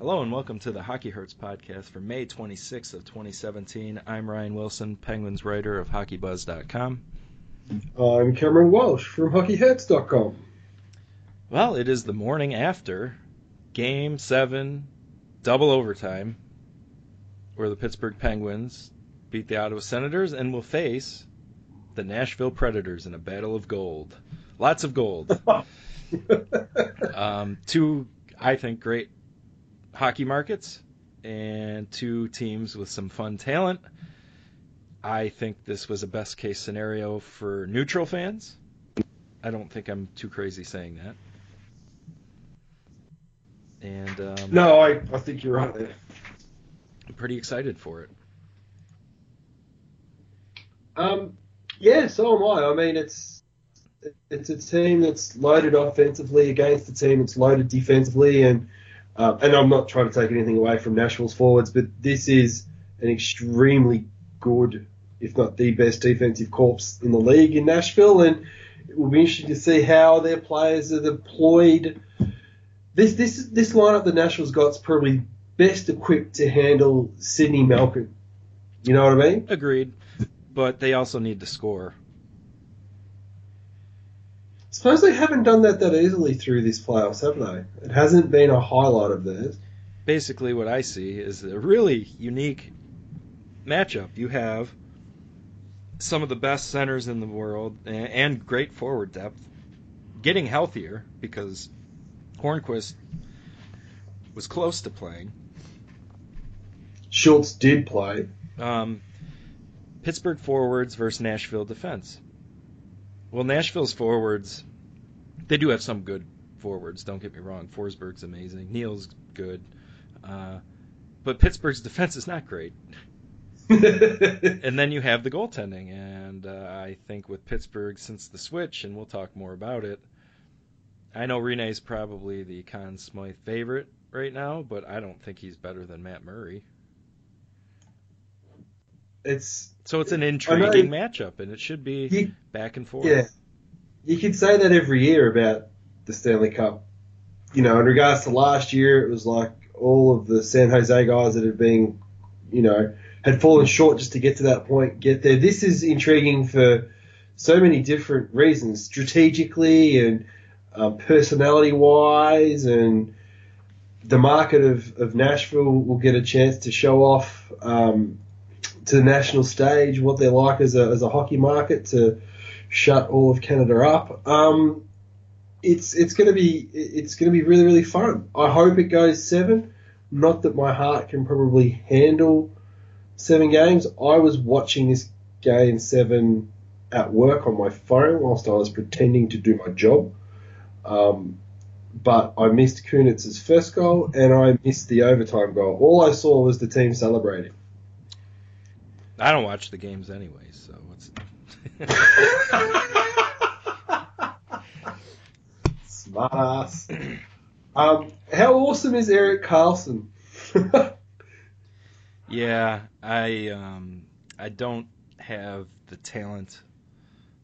Hello and welcome to the Hockey Hurts podcast for May 26th of 2017. I'm Ryan Wilson, Penguins writer of HockeyBuzz.com. I'm Cameron Walsh from HockeyHurts.com. Well, it is the morning after Game 7, double overtime, where the Pittsburgh Penguins beat the Ottawa Senators and will face the Nashville Predators in a battle of gold. Lots of gold. um, two, I think, great hockey markets and two teams with some fun talent. I think this was a best case scenario for neutral fans. I don't think I'm too crazy saying that. And um, no, I, I think you're right there. I'm pretty excited for it. Um, yeah, so am I. I mean, it's it's a team that's loaded offensively against a team that's loaded defensively, and uh, and I'm not trying to take anything away from Nashville's forwards, but this is an extremely good, if not the best defensive corps in the league in Nashville, and it will be interesting to see how their players are deployed. This this this lineup the Nashville's got is probably best equipped to handle Sidney Malkin. You know what I mean? Agreed but they also need to score. Suppose they haven't done that that easily through this playoffs, have they? It hasn't been a highlight of theirs. Basically, what I see is a really unique matchup. You have some of the best centers in the world and great forward depth getting healthier because Hornqvist was close to playing. Schultz did play. Um, Pittsburgh forwards versus Nashville defense. Well, Nashville's forwards, they do have some good forwards. Don't get me wrong. Forsberg's amazing. Neal's good. Uh, but Pittsburgh's defense is not great. and then you have the goaltending, and uh, I think with Pittsburgh since the switch, and we'll talk more about it. I know Rinne's probably the Conn Smythe favorite right now, but I don't think he's better than Matt Murray it's so it's an intriguing matchup, and it should be you, back and forth. Yeah, you could say that every year about the Stanley Cup. You know, in regards to last year, it was like all of the San Jose guys that had been, you know, had fallen short just to get to that point, get there. This is intriguing for so many different reasons, strategically and um, personality wise, and the market of, of Nashville will get a chance to show off um, to the national stage, what they're like as a, as a hockey market to shut all of Canada up. Um, it's it's going to be it's going to be really really fun. I hope it goes seven. Not that my heart can probably handle seven games. I was watching this game seven at work on my phone whilst I was pretending to do my job. Um, but I missed Kunitz's first goal and I missed the overtime goal. All I saw was the team celebrating. I don't watch the games anyway, so what's. Smart ass. Um, how awesome is Erik Karlsson? yeah, I um, I don't have the talent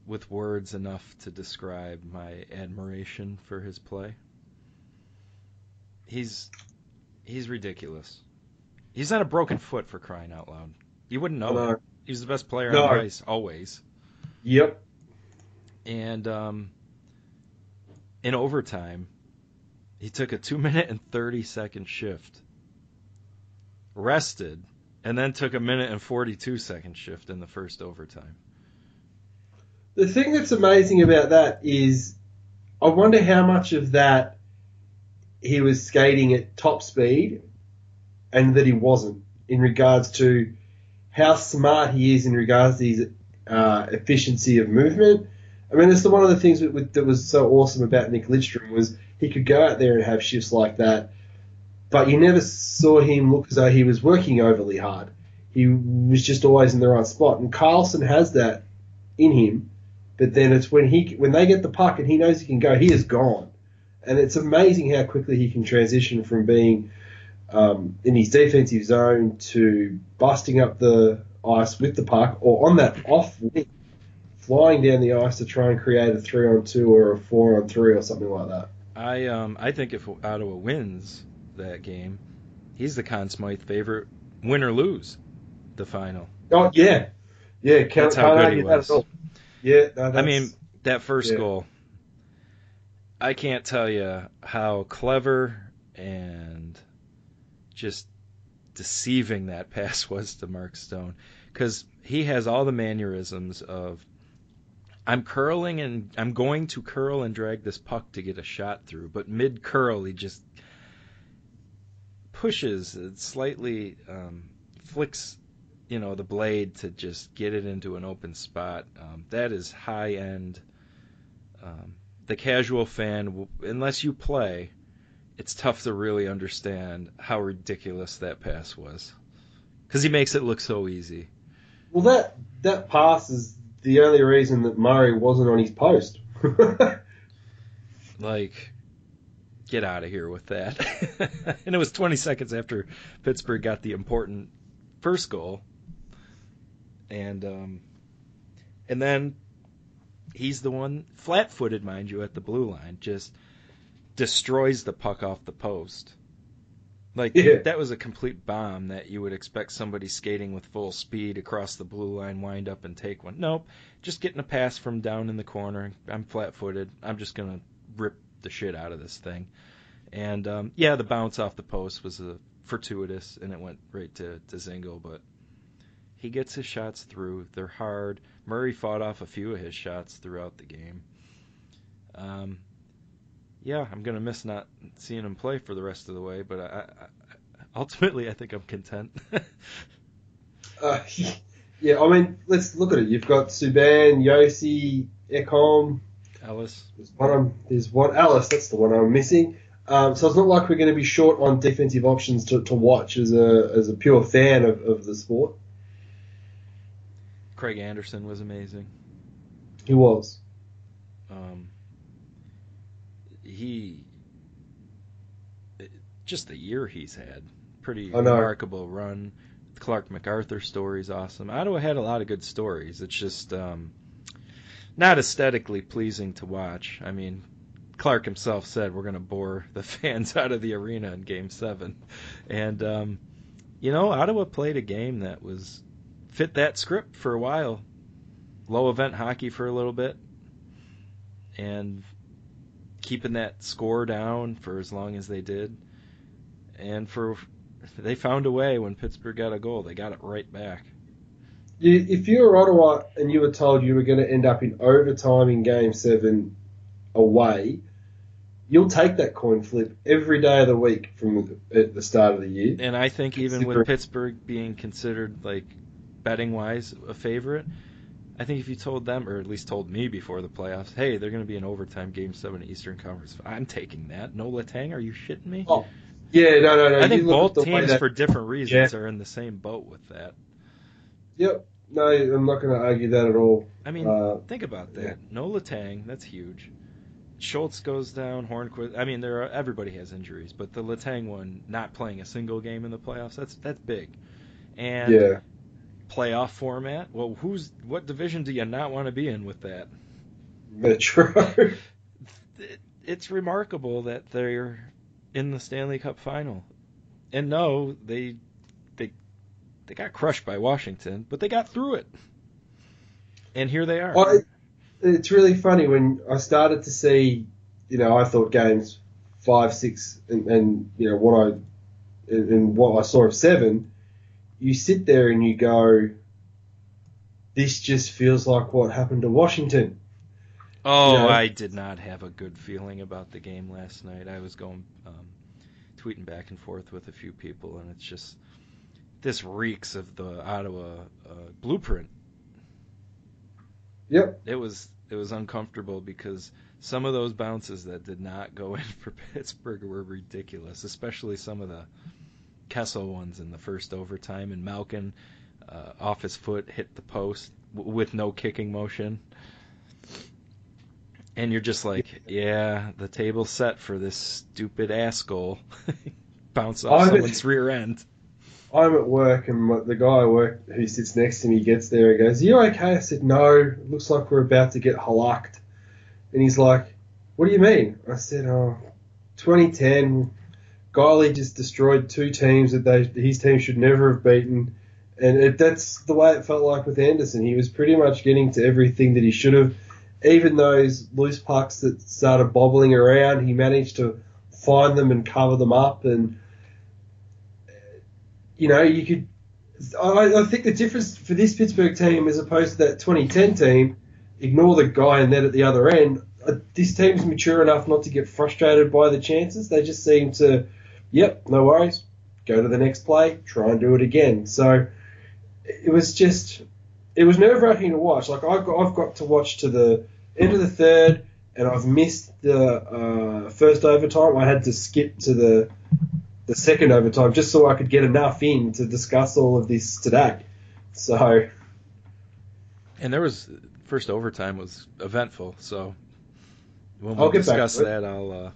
with words enough to describe my admiration for his play. He's he's ridiculous. He's not a broken foot for crying out loud. You wouldn't know. No. He's the best player no. on the ice always. Yep. And um, in overtime, he took a two minute and thirty second shift, rested, and then took a minute and forty two second shift in the first overtime. The thing that's amazing about that is, I wonder how much of that he was skating at top speed, and that he wasn't in regards to how smart he is in regards to his uh, efficiency of movement. I mean, that's one of the things that, that was so awesome about Nick Lidstrom was he could go out there and have shifts like that, but you never saw him look as though he was working overly hard. He was just always in the right spot, and Karlsson has that in him. But then it's when he when they get the puck and he knows he can go, he is gone, and it's amazing how quickly he can transition from being um, in his defensive zone to busting up the ice with the puck or on that off wing, flying down the ice to try and create a three on two or a four on three or something like that. I um I think if Ottawa wins that game, he's the Conn Smythe favorite, win or lose, the final. Oh yeah, yeah. Can't, That's how good he was. Yeah, no, I mean, that first yeah. goal. I can't tell you how clever and just deceiving that pass was to Mark Stone because he has all the mannerisms of I'm curling and I'm going to curl and drag this puck to get a shot through, but mid curl he just pushes it slightly um, flicks you know the blade to just get it into an open spot. Um, that is high end. Um, the casual fan, unless you play, it's tough to really understand how ridiculous that pass was, because he makes it look so easy. well, that that pass is the only reason that Murray wasn't on his post. Like, get out of here with that. and it was 20 seconds after Pittsburgh got the important first goal, and um, and then he's the one flat-footed, mind you, at the blue line, just destroys the puck off the post. Like Yeah. that was a complete bomb that you would expect somebody skating with full speed across the blue line wind up and take one. Nope, just getting a pass from down in the corner. I'm flat-footed. I'm just gonna rip the shit out of this thing. And um, yeah, the bounce off the post was a fortuitous, and it went right to to Dzingel. But he gets his shots through. They're hard. Murray fought off a few of his shots throughout the game. Um, yeah, I'm gonna miss not seeing him play for the rest of the way, but I, I, ultimately I think I'm content. uh, yeah, I mean, let's look at it. You've got Subban, Josi, Ekholm. Ellis. There's one. I'm, there's one. Ellis. That's the one I'm missing. Um, so it's not like we're going to be short on defensive options to, to watch as a as a pure fan of, of the sport. Craig Anderson was amazing. He was. Um, he just the year he's had, pretty know. remarkable run. The Clark MacArthur story's awesome. Ottawa had a lot of good stories. It's just um, not aesthetically pleasing to watch. I mean, Clark himself said we're going to bore the fans out of the arena in Game Seven, and um, you know Ottawa played a game that was fit that script for a while. Low event hockey for a little bit, and keeping that score down for as long as they did. And for they found a way when Pittsburgh got a goal, they got it right back. If you were Ottawa and you were told you were going to end up in overtime in Game Seven away, you'll take that coin flip every day of the week from the, at the start of the year. And I think even with Pittsburgh being considered like betting wise a favorite, I think if you told them or at least told me before the playoffs, hey, they're going to be an overtime game 7 Eastern Conference. I'm taking that. No Letang, are you shitting me? Oh, Yeah, no, no, no. I think you look both at the way teams that- for different reasons are in the same boat with that. Yep. No, I'm not going to argue that at all. I mean, Uh, think about that. yeah. No Letang, that's huge. Schultz goes down. Hornqvist. I mean, there are everybody has injuries, but the Letang one not playing a single game in the playoffs that's that's big. And yeah. Playoff format. Well, who's what division do you not want to be in with that? Metro. It, it's remarkable that they're in the Stanley Cup final. And no, they they they got crushed by Washington, but they got through it. And here they are. I, it's really funny when I started to see, you know, I thought games five, six, and, and you know what I and, and what I saw of seven. You sit there and you go, this just feels like what happened to Washington. Oh, You know? I did not have a good feeling about the game last night. I was going um, tweeting back and forth with a few people, and it's just this reeks of the Ottawa uh, blueprint. Yep. It was it was uncomfortable because some of those bounces that did not go in for Pittsburgh were ridiculous, especially some of the Kessel ones in the first overtime, and Malkin uh, off his foot hit the post w- with no kicking motion. And you're just like, yeah, the table's set for this stupid ass goal. Bounce off I- someone's rear end. I'm at work and my, the guy I work who sits next to me gets there and goes, "You okay?" I said, "No. It looks like we're about to get halacked." And he's like, "What do you mean?" I said, "Oh, 2010, Guiley just destroyed two teams that they, his team should never have beaten. And it, that's the way it felt like with Anderson. He was pretty much getting to everything that he should have. Even those loose pucks that started bobbling around, he managed to find them and cover them up. And, you know, you could. I, I think the difference for this Pittsburgh team as opposed to that 2010 team, ignore the guy in net at the other end. Uh, this team's mature enough not to get frustrated by the chances. They just seem to, yep, no worries, go to the next play, try and do it again. So it was just, it was nerve wracking to watch. Like I've got, I've got to watch to the end of the third, and I've missed the uh, first overtime. I had to skip to the the second overtime just so I could get enough in to discuss all of this today. So. And there was first overtime was eventful, so when I'll we get back discuss that, I'll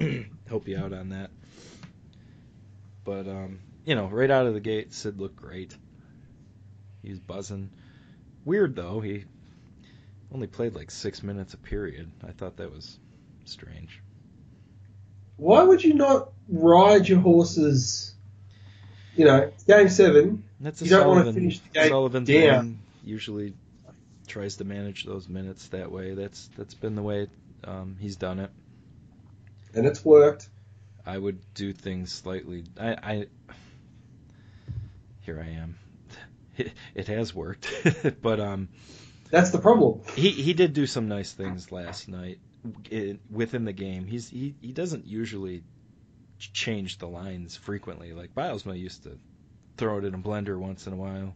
uh, help you out on that. But um, you know, right out of the gate, Sid looked great. He's buzzing. Weird though, he only played like six minutes a period. I thought that was strange. why would you not ride your horses? You know, game seven. That's a You don't Sullivan, finish the game Sullivan down. Usually tries to manage those minutes that way. That's that's been the way um, he's done it. And it's worked. I would do things slightly. I, I here I am. It, it has worked, but um, That's the problem. he he did do some nice things last night within the game. He's he he doesn't usually change the lines frequently. Like Bylsma used to throw it in a blender once in a while.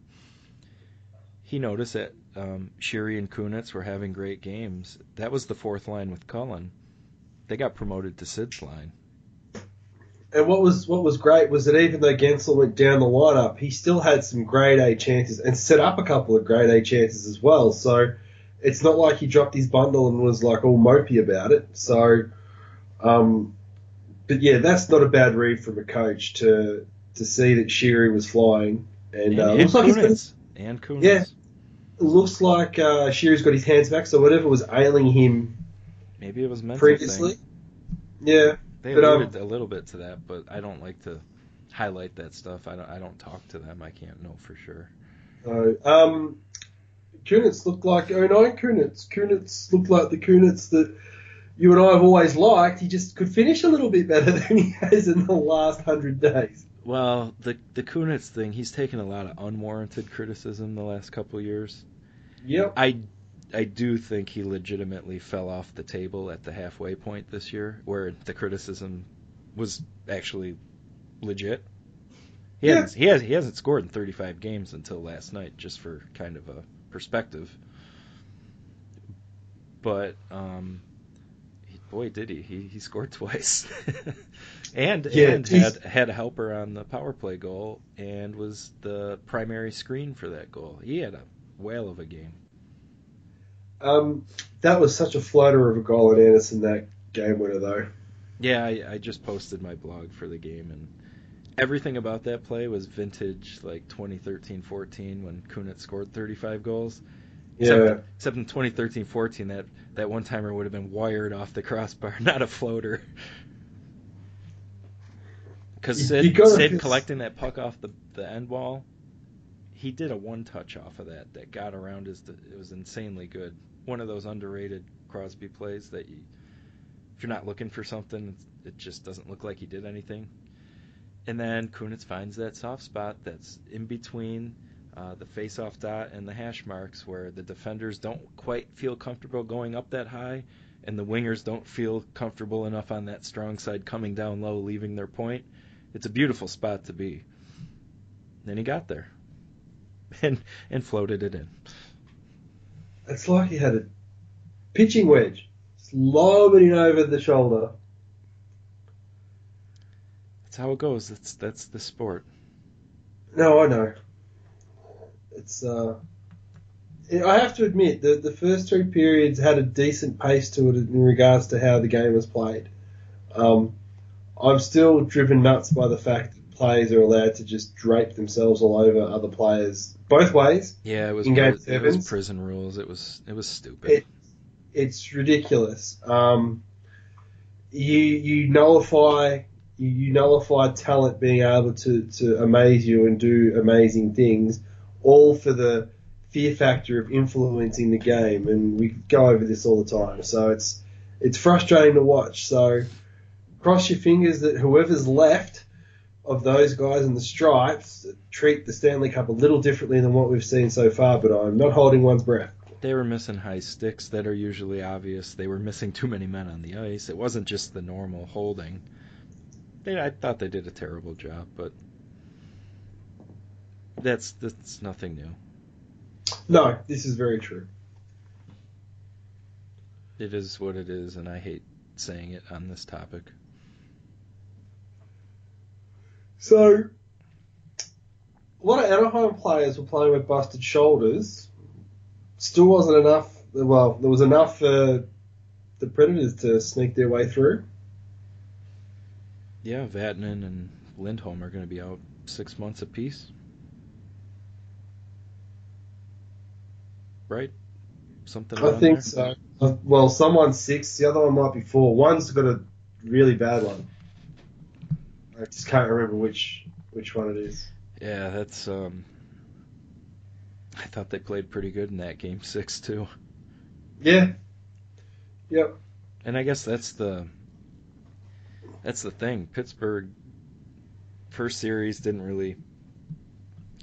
He noticed that um, Sheary and Kunitz were having great games. That was the fourth line with Cullen. They got promoted to Sid's line. And what was what was great was that even though Guentzel went down the lineup, he still had some grade A chances and set up a couple of grade A chances as well. So it's not like he dropped his bundle and was like all mopey about it. So, um, but yeah, that's not a bad read from a coach to to see that Sheary was flying and, And, uh, and looks like he's got. And Kunitz. Yeah. looks like uh, Sheary's got his hands back. So whatever was ailing him Maybe it was previously, thing. yeah, They But, um, alluded a little bit to that, but I don't like to highlight that stuff. I don't. I don't talk to them. I can't know for sure. Uh, um, Kunitz looked like 09 Kunitz. Kunitz looked like the Kunitz that you and I have always liked. He just could finish a little bit better than he has in the last hundred days. Well, the the Kunitz thing, he's taken a lot of unwarranted criticism the last couple of years. Yep. I I do think he legitimately fell off the table at the halfway point this year, where the criticism was actually legit. He Yeah. hasn't he has he hasn't scored in 35 games until last night, just for kind of a perspective. But um, boy, did he he, he scored twice, and Yeah, and he's- had had a helper on the power play goal, and was the primary screen for that goal. He had a whale of a game. Um, that was such a floater of a goal at Anderson that game winner though. Yeah, I, I just posted my blog for the game, and everything about that play was vintage, like 2013-14 when Kunitz scored 35 goals. Yeah. Except, except in 2013-14, that that one timer would have been wired off the crossbar, not a floater. Because Sid, Sid collecting that puck off the the end wall, he did a one touch off of that that got around his. It was insanely good. One of those underrated Crosby plays that you, if you're not looking for something, it just doesn't look like he did anything. And then Kunitz finds that soft spot that's in between uh, the face-off dot and the hash marks, where the defenders don't quite feel comfortable going up that high, and the wingers don't feel comfortable enough on that strong side coming down low, leaving their point. It's a beautiful spot to be. Then he got there, and and floated it in. It's like he had a pitching wedge, just lobbing it over the shoulder. That's how it goes. That's that's the sport. No, I know. It's uh, I have to admit that the first three periods had a decent pace to it in regards to how the game was played. Um, I'm still driven nuts by the fact that players are allowed to just drape themselves all over other players both ways. Yeah, it was In game pri- it was prison rules. It was it was stupid. It, it's ridiculous. Um, you you nullify you, you nullify talent being able to, to amaze you and do amazing things, all for the fear factor of influencing the game. And we go over this all the time. So it's it's frustrating to watch. So cross your fingers that whoever's left of those guys in the stripes treat the Stanley Cup a little differently than what we've seen so far. But I'm not holding one's breath. They were missing high sticks that are usually obvious. They were missing too many men on the ice. It wasn't just the normal holding. They, I thought they did a terrible job, but that's that's nothing new. No, this is very true. It is what it is, and I hate saying it on this topic. So, a lot of Anaheim players were playing with busted shoulders. Still wasn't enough. Well, there was enough for the Predators to sneak their way through. Yeah, Vatanen and Lindholm are going to be out six months apiece. Right? Something. I think there? so. Well, someone's six, the other one might be four. One's got a really bad one. I just can't remember which which one it is. Yeah, that's. um I thought they played pretty good in that game six too, Yeah. Yep. and I guess that's the. That's the thing. Pittsburgh first series didn't really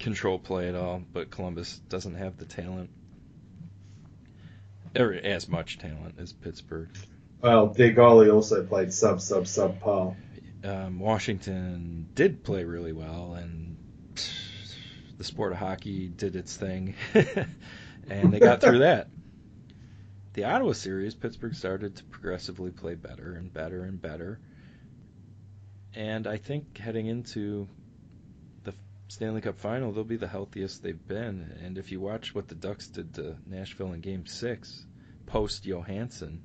control play at all, but Columbus doesn't have the talent, or as much talent as Pittsburgh. Well, goalie also played sub sub sub par. Um, Washington did play really well, and the sport of hockey did its thing, and they got through that. The Ottawa series, Pittsburgh started to progressively play better and better and better, and I think heading into the Stanley Cup final, they'll be the healthiest they've been. And if you watch what the Ducks did to Nashville in Game Six, post Johansen,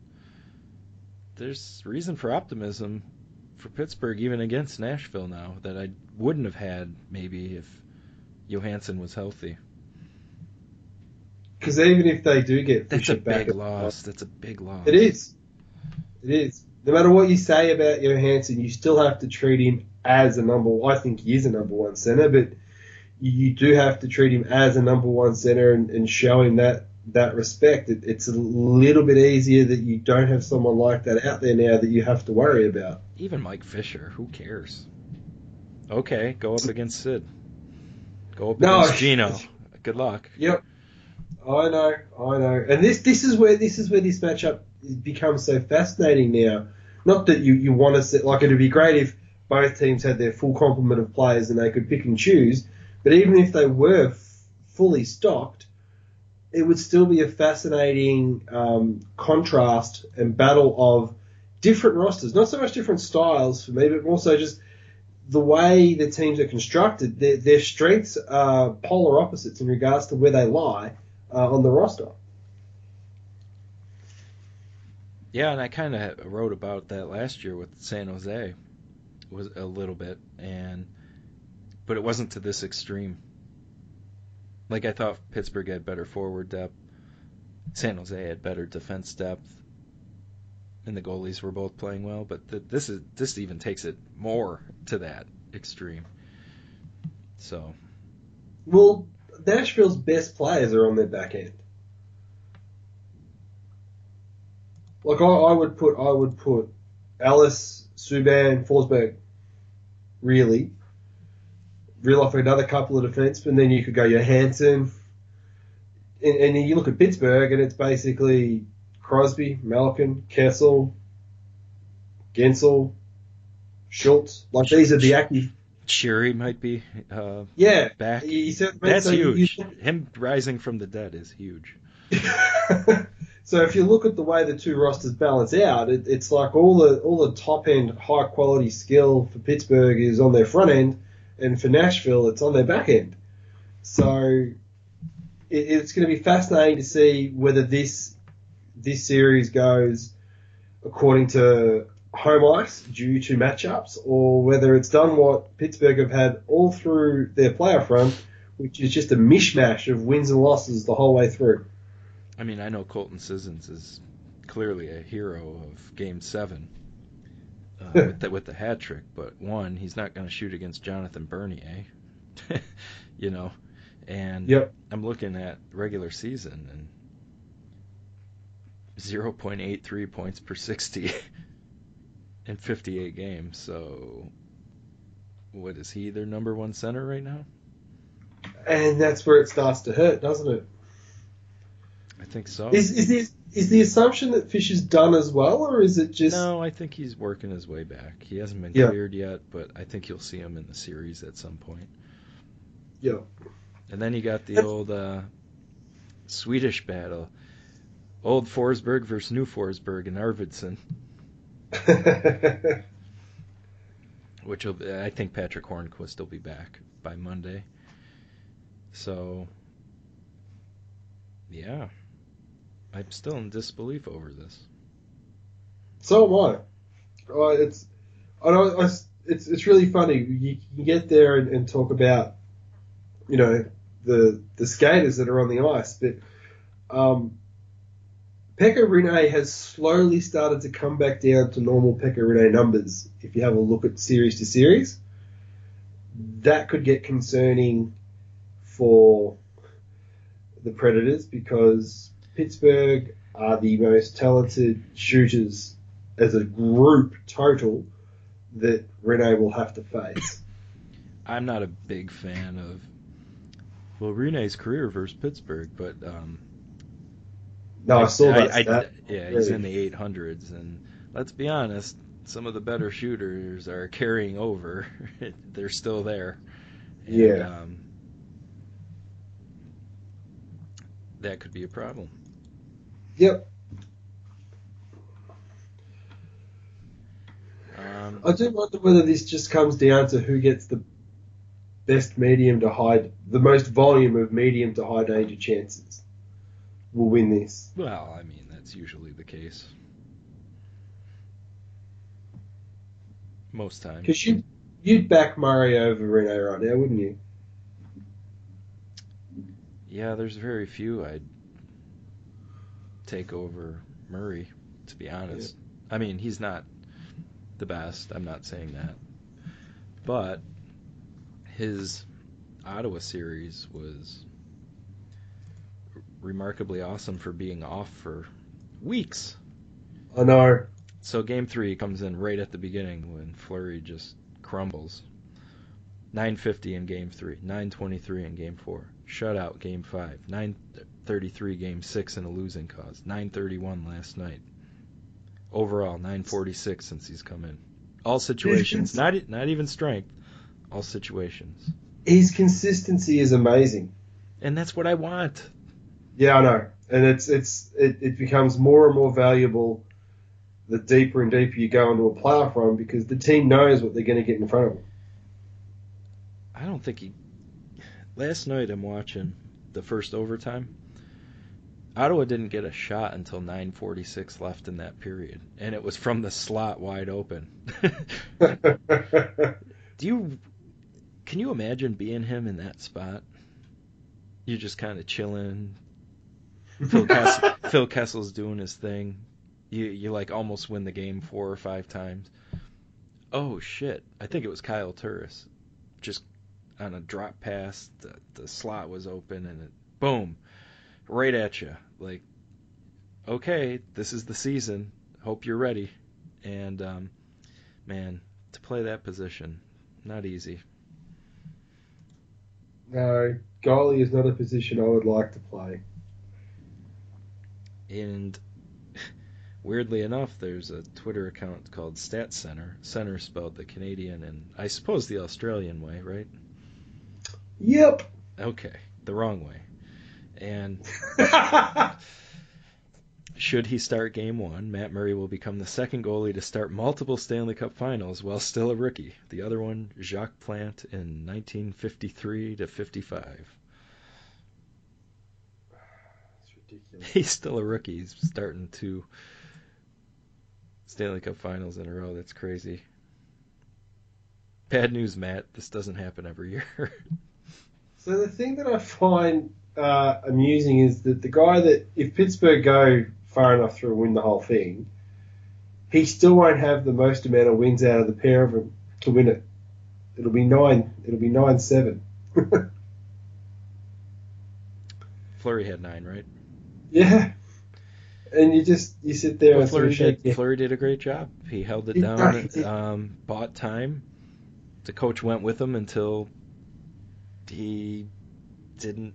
there's reason for optimism for Pittsburgh, even against Nashville now, that I wouldn't have had maybe if Johansen was healthy. Because even if they do get That's a back, big loss. That's a big loss. It is. It is. No matter what you say about Johansen, you still have to treat him as a number. I think he is a number one center, but you, you do have to treat him as a number one center and, and show him that that respect. It, it's a little bit easier that you don't have someone like that out there now that you have to worry about. Even Mike Fisher, who cares? Okay, go up against Sid. Go up No. against Gino. Good luck. Yep. I know, I know. And this this is where this is where this matchup becomes so fascinating now. Not that you, you want to see like it'd be great if both teams had their full complement of players and they could pick and choose, but even if they were f- fully stocked, it would still be a fascinating um, contrast and battle of different rosters. Not so much different styles for me, but more so just the way the teams are constructed. Their, their strengths are polar opposites in regards to where they lie uh, on the roster. Yeah, and I kind of wrote about that last year with San Jose, was a little bit, and but it wasn't to this extreme. Like I thought Pittsburgh had better forward depth, San Jose had better defense depth, and the goalies were both playing well. But th- this is this even takes it more to that extreme. So Well, Nashville's best players are on their back end. Like I, I would put, I would put Ellis, Subban, Forsberg, really. Reel off another couple of defensemen, then you could go Johansen. And, and you look at Pittsburgh, and it's basically Crosby, Malkin, Kessel, Guentzel, Schultz. Like these are the active. Sheary might be uh, Yeah, back. said- That's so you- huge. you- Him rising from the dead is huge. so if you look at the way the two rosters balance out, it, it's like all the all the top end high quality skill for Pittsburgh is on their front end, and for Nashville it's on their back end. So it, it's going to be fascinating to see whether this this series goes according to home ice due to matchups, or whether it's done what Pittsburgh have had all through their playoff run, which is just a mishmash of wins and losses the whole way through. I mean, I know Colton Sissons is clearly a hero of Game Seven. uh, with the, with the hat trick. But one, he's not going to shoot against Jonathan Bernier, you know. And Yep. I'm looking at regular season and 0.83 points per 60 in 58 games. So, what is he? Their number one center right now? And that's where it starts to hurt, doesn't it? I think so. Is is the is the assumption that Fish is done as well, or is it just no, I think he's working his way back. He hasn't been Yeah. cleared yet, but I think you'll see him in the series at some point. Yeah. And then you got the That's- old uh, Swedish battle. Old Forsberg versus New Forsberg and Arvidsson, which will, I think Patric Hornqvist will be back by Monday. So, yeah, I'm still in disbelief over this. so am I. Oh, it's I I it's it's really funny. You can get there and, and talk about you know the the skaters that are on the ice, but um, Pekka Rinne has slowly started to come back down to normal Pekka Rinne numbers. If you have a look at series to series, that could get concerning for the Predators because Pittsburgh are the most talented shooters as a group total that Rinne will have to face. I'm not a big fan of well Rinne's career versus Pittsburgh, but um, No, I saw that. I- I- yeah, he's in the 800s, and let's be honest, some of the better shooters are carrying over. They're still there. And, Yeah. Um, that could be a problem. Yep. Um, I do wonder whether this just comes down to who gets the best medium to high, the most volume of medium to high danger chances will win this. well, I mean, that's usually the case. Most times. Because you, you'd back Murray over Rinne right now, wouldn't you? Yeah, there's very few I'd take over Murray, to be honest. I mean, he's not the best. I'm not saying that. But his Ottawa series was remarkably awesome for being off for weeks. I know. So game three comes in right at the beginning when Fleury just crumbles. 950 in game three, 923 in game four, shutout game five, 933 game six in a losing cause, 931 last night. Overall 946 since he's come in. All situations, not not even strength, all situations. His consistency is amazing. And that's what I want. Yeah, I know, and it's it's it, it becomes more and more valuable the deeper and deeper you go into a playoff run because the team knows what they're going to get in front of them. I don't think he. Last night I'm watching the first overtime. Ottawa didn't get a shot until 9:46 left in that period, and it was from the slot wide open. Do you? Can you imagine being him in that spot? You're just kind of chilling. Phil, Kessel, Phil Kessel's doing his thing. You you like almost win the game four or five times. Oh shit! I think it was Kyle Turris. Just on a drop pass, the the slot was open and it boom, right at you. Like, okay, this is the season. Hope you're ready. And um, man, to play that position, not easy. no, goalie is not a position I would like to play. And weirdly enough, there's a Twitter account called Stat Center. Center spelled the Canadian and I suppose the Australian way, right? Yep. Okay, the wrong way. And should he start game one, Matt Murray will become the second goalie to start multiple Stanley Cup finals while still a rookie. The other one, Jacques Plante, in 1953 to 55. It's ridiculous. He's still a rookie. He's starting two Stanley Cup finals in a row. That's crazy. Bad news, Matt. This doesn't happen every year. So the thing that I find uh, amusing is that the guy that if Pittsburgh go far enough through and win the whole thing, he still won't have the most amount of wins out of the pair of them to win it. It'll be nine. It'll be nine seven. Fleury had nine, right? Yeah. And you just you sit there sort Fleury did, did a great job. He held it He- down, did. um, bought time. The coach went with him until he didn't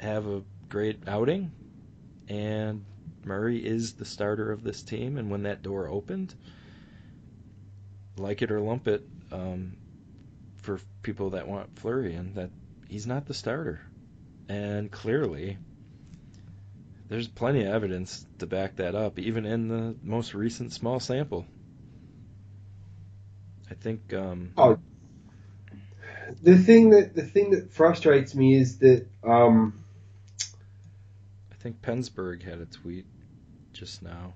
have a great outing, and Murray is the starter of this team. And when that door opened, like it or lump it, um, for people that want Fleury, and that he's not the starter, and clearly there's plenty of evidence to back that up, even in the most recent small sample. I think um, Oh, the thing that the thing that frustrates me is that um, I think PensBurgh had a tweet just now.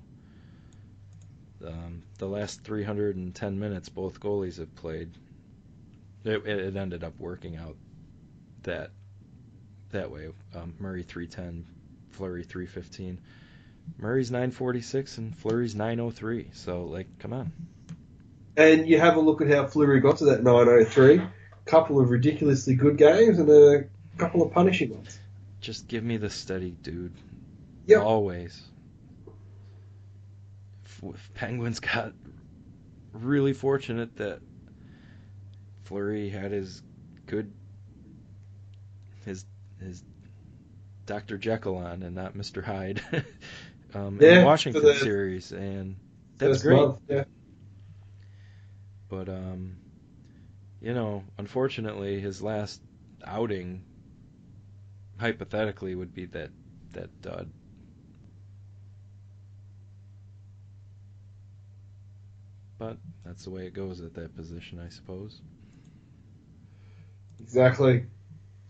Um, the last 310 minutes, both goalies have played. It, it ended up working out that that way. Um, Murray 310, Fleury 315. Murray's 946 and Fleury's 903. So like, come on. and you have a look at how Fleury got to that 903. Couple of ridiculously good games and a couple of punishing ones. Just give me the steady dude. Yep. Always. F- Penguins got really fortunate that Fleury had his good his his Dr. Jekyll on and not Mr. Hyde um, in Yeah, the Washington the series, and that's great. month, yeah. But um, you know, unfortunately, his last outing, hypothetically, would be that that dud. But that's the way it goes at that position, I suppose. Exactly.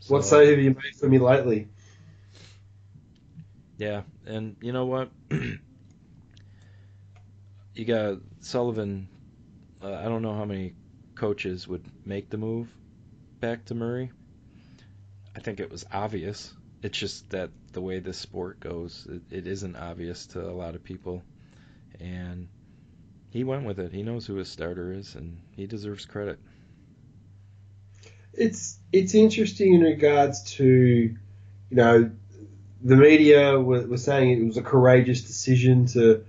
What So- save have you made for me lately? Yeah, and you know what? you got Sullivan. Uh, I don't know how many coaches would make the move back to Murray. I think it was obvious. It's just that the way this sport goes, it, it isn't obvious to a lot of people. And he went with it. He knows who his starter is, and he deserves credit. It's it's interesting in regards to, you know, the media were, were saying it was a courageous decision to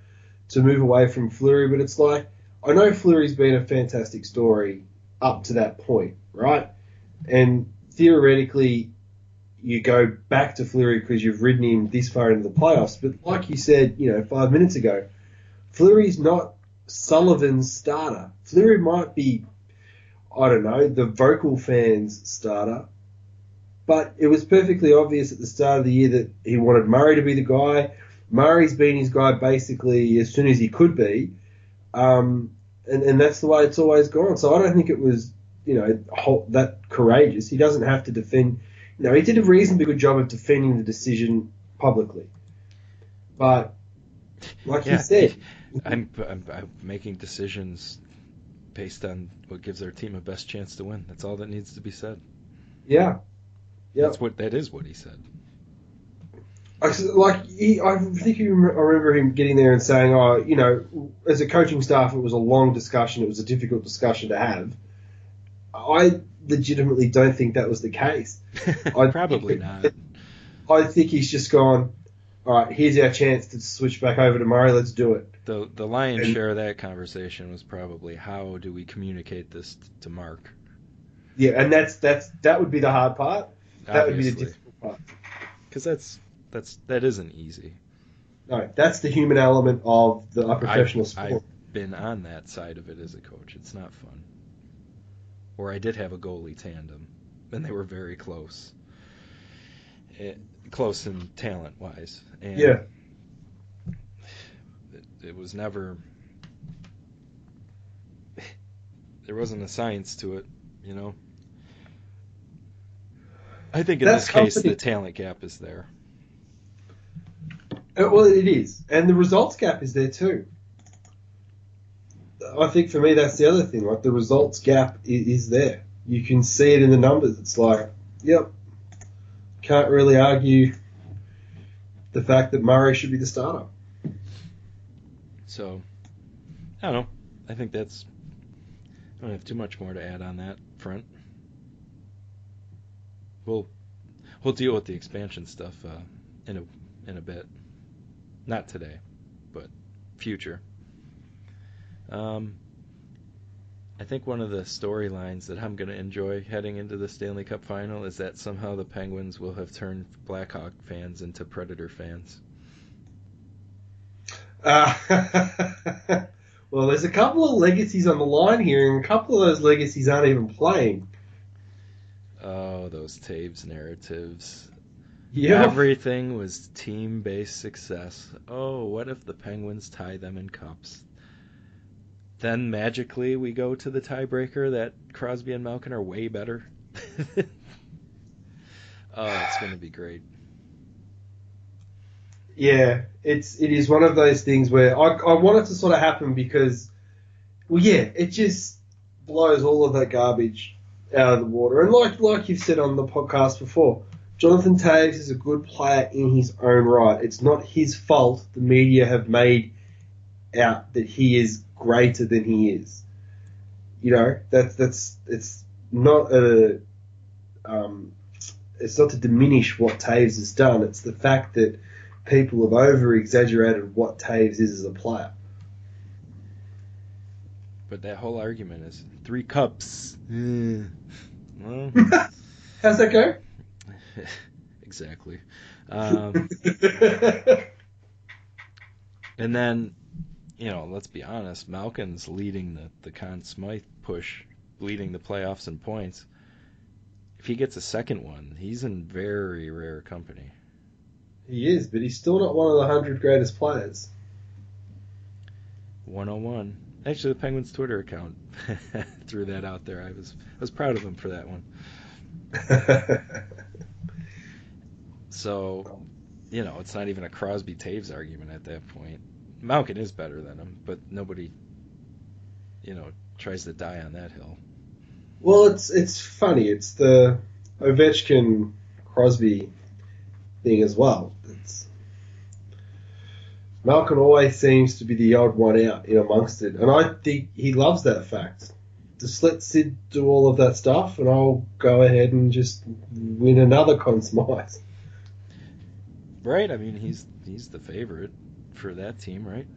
to move away from Fleury, but it's like I know Fleury's been a fantastic story up to that point, right? And theoretically, you go back to Fleury because you've ridden him this far into the playoffs. But like you said, you know, five minutes ago, Fleury's not Sullivan's starter. Fleury might be, I don't know, the vocal fans' starter. But it was perfectly obvious at the start of the year that he wanted Murray to be the guy. Murray's been his guy basically as soon as he could be. Um, and, and that's the way it's always gone. So I don't think it was, you know, whole, that courageous. He doesn't have to defend. You know, he did a reasonably good job of defending the decision publicly. But, like Yeah. you said, I'm, I'm, I'm making decisions based on what gives our team a best chance to win. That's all that needs to be said. yeah. Yep. That's what that is what he said. I like he, I think rem- I remember him getting there and saying, "Oh, you know, as a coaching staff, it was a long discussion. It was a difficult discussion to have." I legitimately don't think that was the case. I- Probably not. I think he's just gone. All right, here's our chance to switch back over to Murray. Let's do it. The the lion's And- share of that conversation was probably how do we communicate this to Mark? Yeah, and that's that's that would be the hard part. That would be the difficult part. because that's that's that isn't easy. No, that's the human element of the a professional I've, sport. I've been on that side of it as a coach. It's not fun. Or I did have a goalie tandem, and they were very close. Eh, close in talent wise. And Yeah. It, it was never. There wasn't a science to it, you know. I think in this case company- the talent gap is there. Uh, Well, it is, and the results gap is there too. I think for me that's the other thing. Like the results gap is, is there. You can see it in the numbers. It's like, yep, can't really argue the fact that Murray should be the starter. So, I don't know. I think that's. I don't have too much more to add on that front. We'll we'll deal with the expansion stuff uh, in a in a bit. Not today, but future. Um, I think one of the storylines that I'm going to enjoy heading into the Stanley Cup final is that somehow the Penguins will have turned Blackhawk fans into Predator fans. Uh, well, there's a couple of legacies on the line here, and a couple of those legacies aren't even playing. Oh, those Toews narratives. Yeah. Everything was team based success. Oh, what if the Penguins tie them in cups? Then magically we go to the tiebreaker that Crosby and Malkin are way better. oh, it's going to be great. Yeah, it's it is one of those things where I I want it to sort of happen because, well, yeah, it just blows all of that garbage out of the water. And like like you've said on the podcast before, Jonathan Toews is a good player in his own right. It's not his fault the media have made out that he is greater than he is. You know, that's that's it's not a um, it's not to diminish what Toews has done. It's the fact that people have over exaggerated what Toews is as a player. But that whole argument is three cups. Well, How's that go? exactly. Um, and then, you know, let's be honest, Malkin's leading the, the Conn Smythe push, leading the playoffs in points. If he gets a second one, he's in very rare company. he is, but he's still not one of the hundred greatest players. 101. Actually, the Penguins Twitter account threw that out there. I was I was proud of him for that one. So, you know, it's not even a Crosby Toews argument at that point. Malkin is better than him, but nobody, you know, tries to die on that hill. well, it's it's funny. It's the Ovechkin Crosby thing as well. Malkin always seems to be the odd one out in amongst it, and I think he loves that fact. Just let Sid do all of that stuff, and I'll go ahead and just win another Conn Smythe. Right? I mean, he's he's the favorite for that team, right?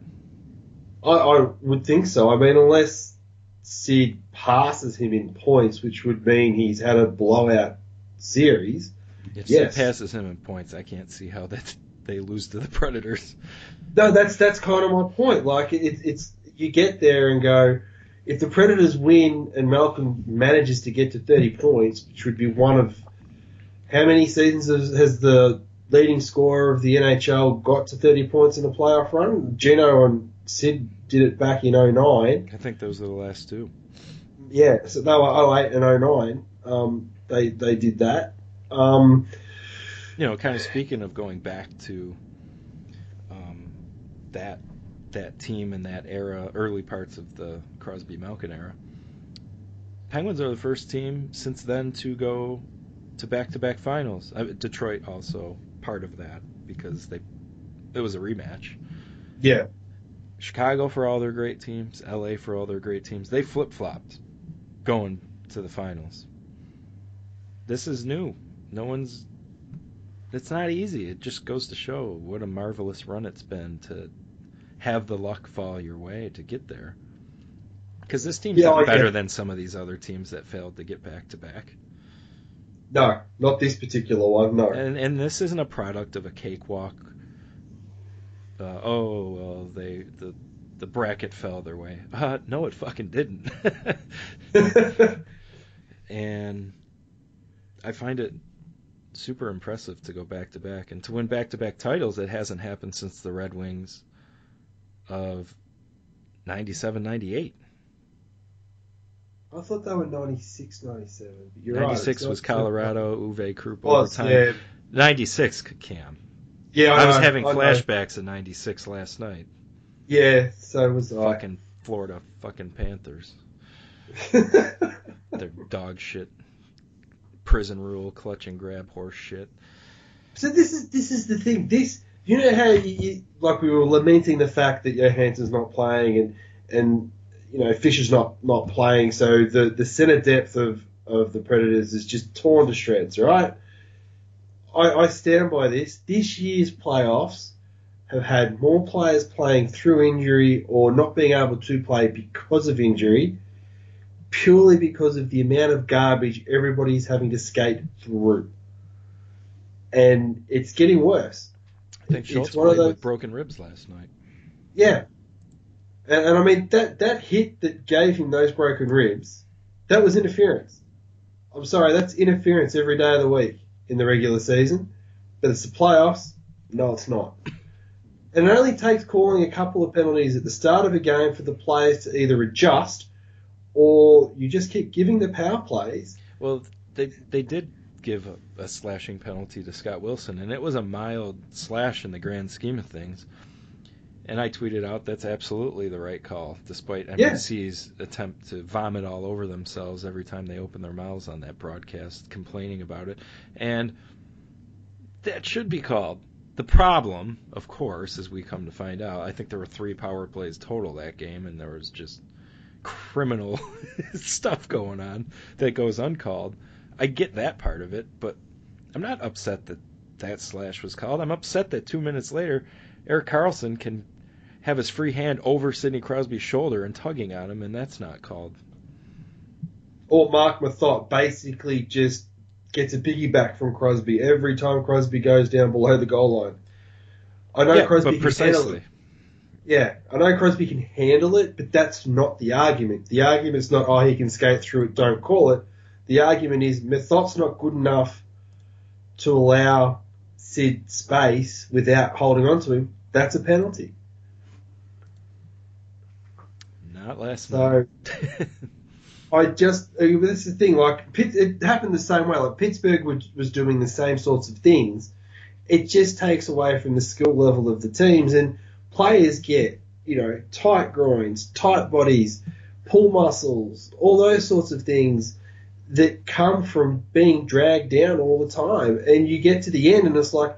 I, I would think so. I mean, unless Sid passes him in points, which would mean he's had a blowout series. If Yes. Sid passes him in points, I can't see how that they lose to the Predators. No, that's that's kind of my point. Like it, it's you get there and go, if the Predators win and Malkin manages to get to 30 points, which would be one of how many seasons has, has the leading scorer of the NHL got to 30 points in a playoff run? Gino and Sid did it back in 09. I think those are the last two. Yeah, so they were 08 and 09. Um, they they did that. Um, you know, kind of speaking of going back to um, that that team in that era, early parts of the Crosby Malkin era. Penguins are the first team since then to go to back-to-back finals. Uh, Detroit also part of that because they it was a rematch. yeah, Chicago for all their great teams, LA for all their great teams. They flip-flopped going to the finals. This is new. No one's it's not easy. It just goes to show what a marvelous run it's been to have the luck fall your way to get there. Because this team's Yeah, not better than some of these other teams that failed to get back to back. no, not this particular one. No. And and this isn't a product of a cakewalk. Uh, oh well, they the the bracket fell their way. Uh, no, it fucking didn't. and I find it super impressive to go back to back and to win back to back titles. It hasn't happened since the Red Wings of 97 98. I thought they were 96, 97. But you're right. 96 was Colorado, Uwe Krupp Was, overtime. yeah. 96 Cam. Yeah, I, was know, having I know. flashbacks of '96 last night. Yeah, so was I. Fucking Florida, fucking Panthers. Their dog shit, prison rule, clutch and grab horse shit. so this is this is the thing. This you know how you, you like we were lamenting the fact that Johansen's not playing and and you know Fisher's not not playing, so the the center depth of of the Predators is just torn to shreds. Right? I, I stand by this. This year's playoffs have had more players playing through injury or not being able to play because of injury, purely because of the amount of garbage everybody's having to skate through. And it's getting worse. I think Schultz played those... with broken ribs last night. Yeah. And, and I mean, that, that hit that gave him those broken ribs, that was interference. I'm sorry, that's interference every day of the week in the regular season. But it's the playoffs. No, it's not. And it only takes calling a couple of penalties at the start of a game for the players to either adjust or you just keep giving the power plays. Well, they they did give a, a slashing penalty to Scott Wilson, and it was a mild slash in the grand scheme of things. And I tweeted out that's absolutely the right call, despite NBC's yeah. attempt to vomit all over themselves every time they open their mouths on that broadcast, complaining about it. And that should be called. The problem, of course, as we come to find out, I think there were three power plays total that game, and there was just criminal stuff going on that goes uncalled. I get that part of it, but I'm not upset that that slash was called. I'm upset that two minutes later, Erik Karlsson can have his free hand over Sidney Crosby's shoulder and tugging on him, and that's not called. Or Marc Methot basically just gets a piggyback from Crosby every time Crosby goes down below the goal line. I know yeah, Crosby can handle it. Yeah, I know Crosby can handle it, but that's not the argument. The argument's not, oh, he can skate through it, don't call it. The argument is Methot's not good enough to allow Sid space without holding on to him. That's a penalty. Not last so, I just this is the thing. Like it happened the same way. Like Pittsburgh was, was doing the same sorts of things. It just takes away from the skill level of the teams, and players get you know tight groins, tight bodies, pull muscles, all those sorts of things that come from being dragged down all the time. And you get to the end, and it's like,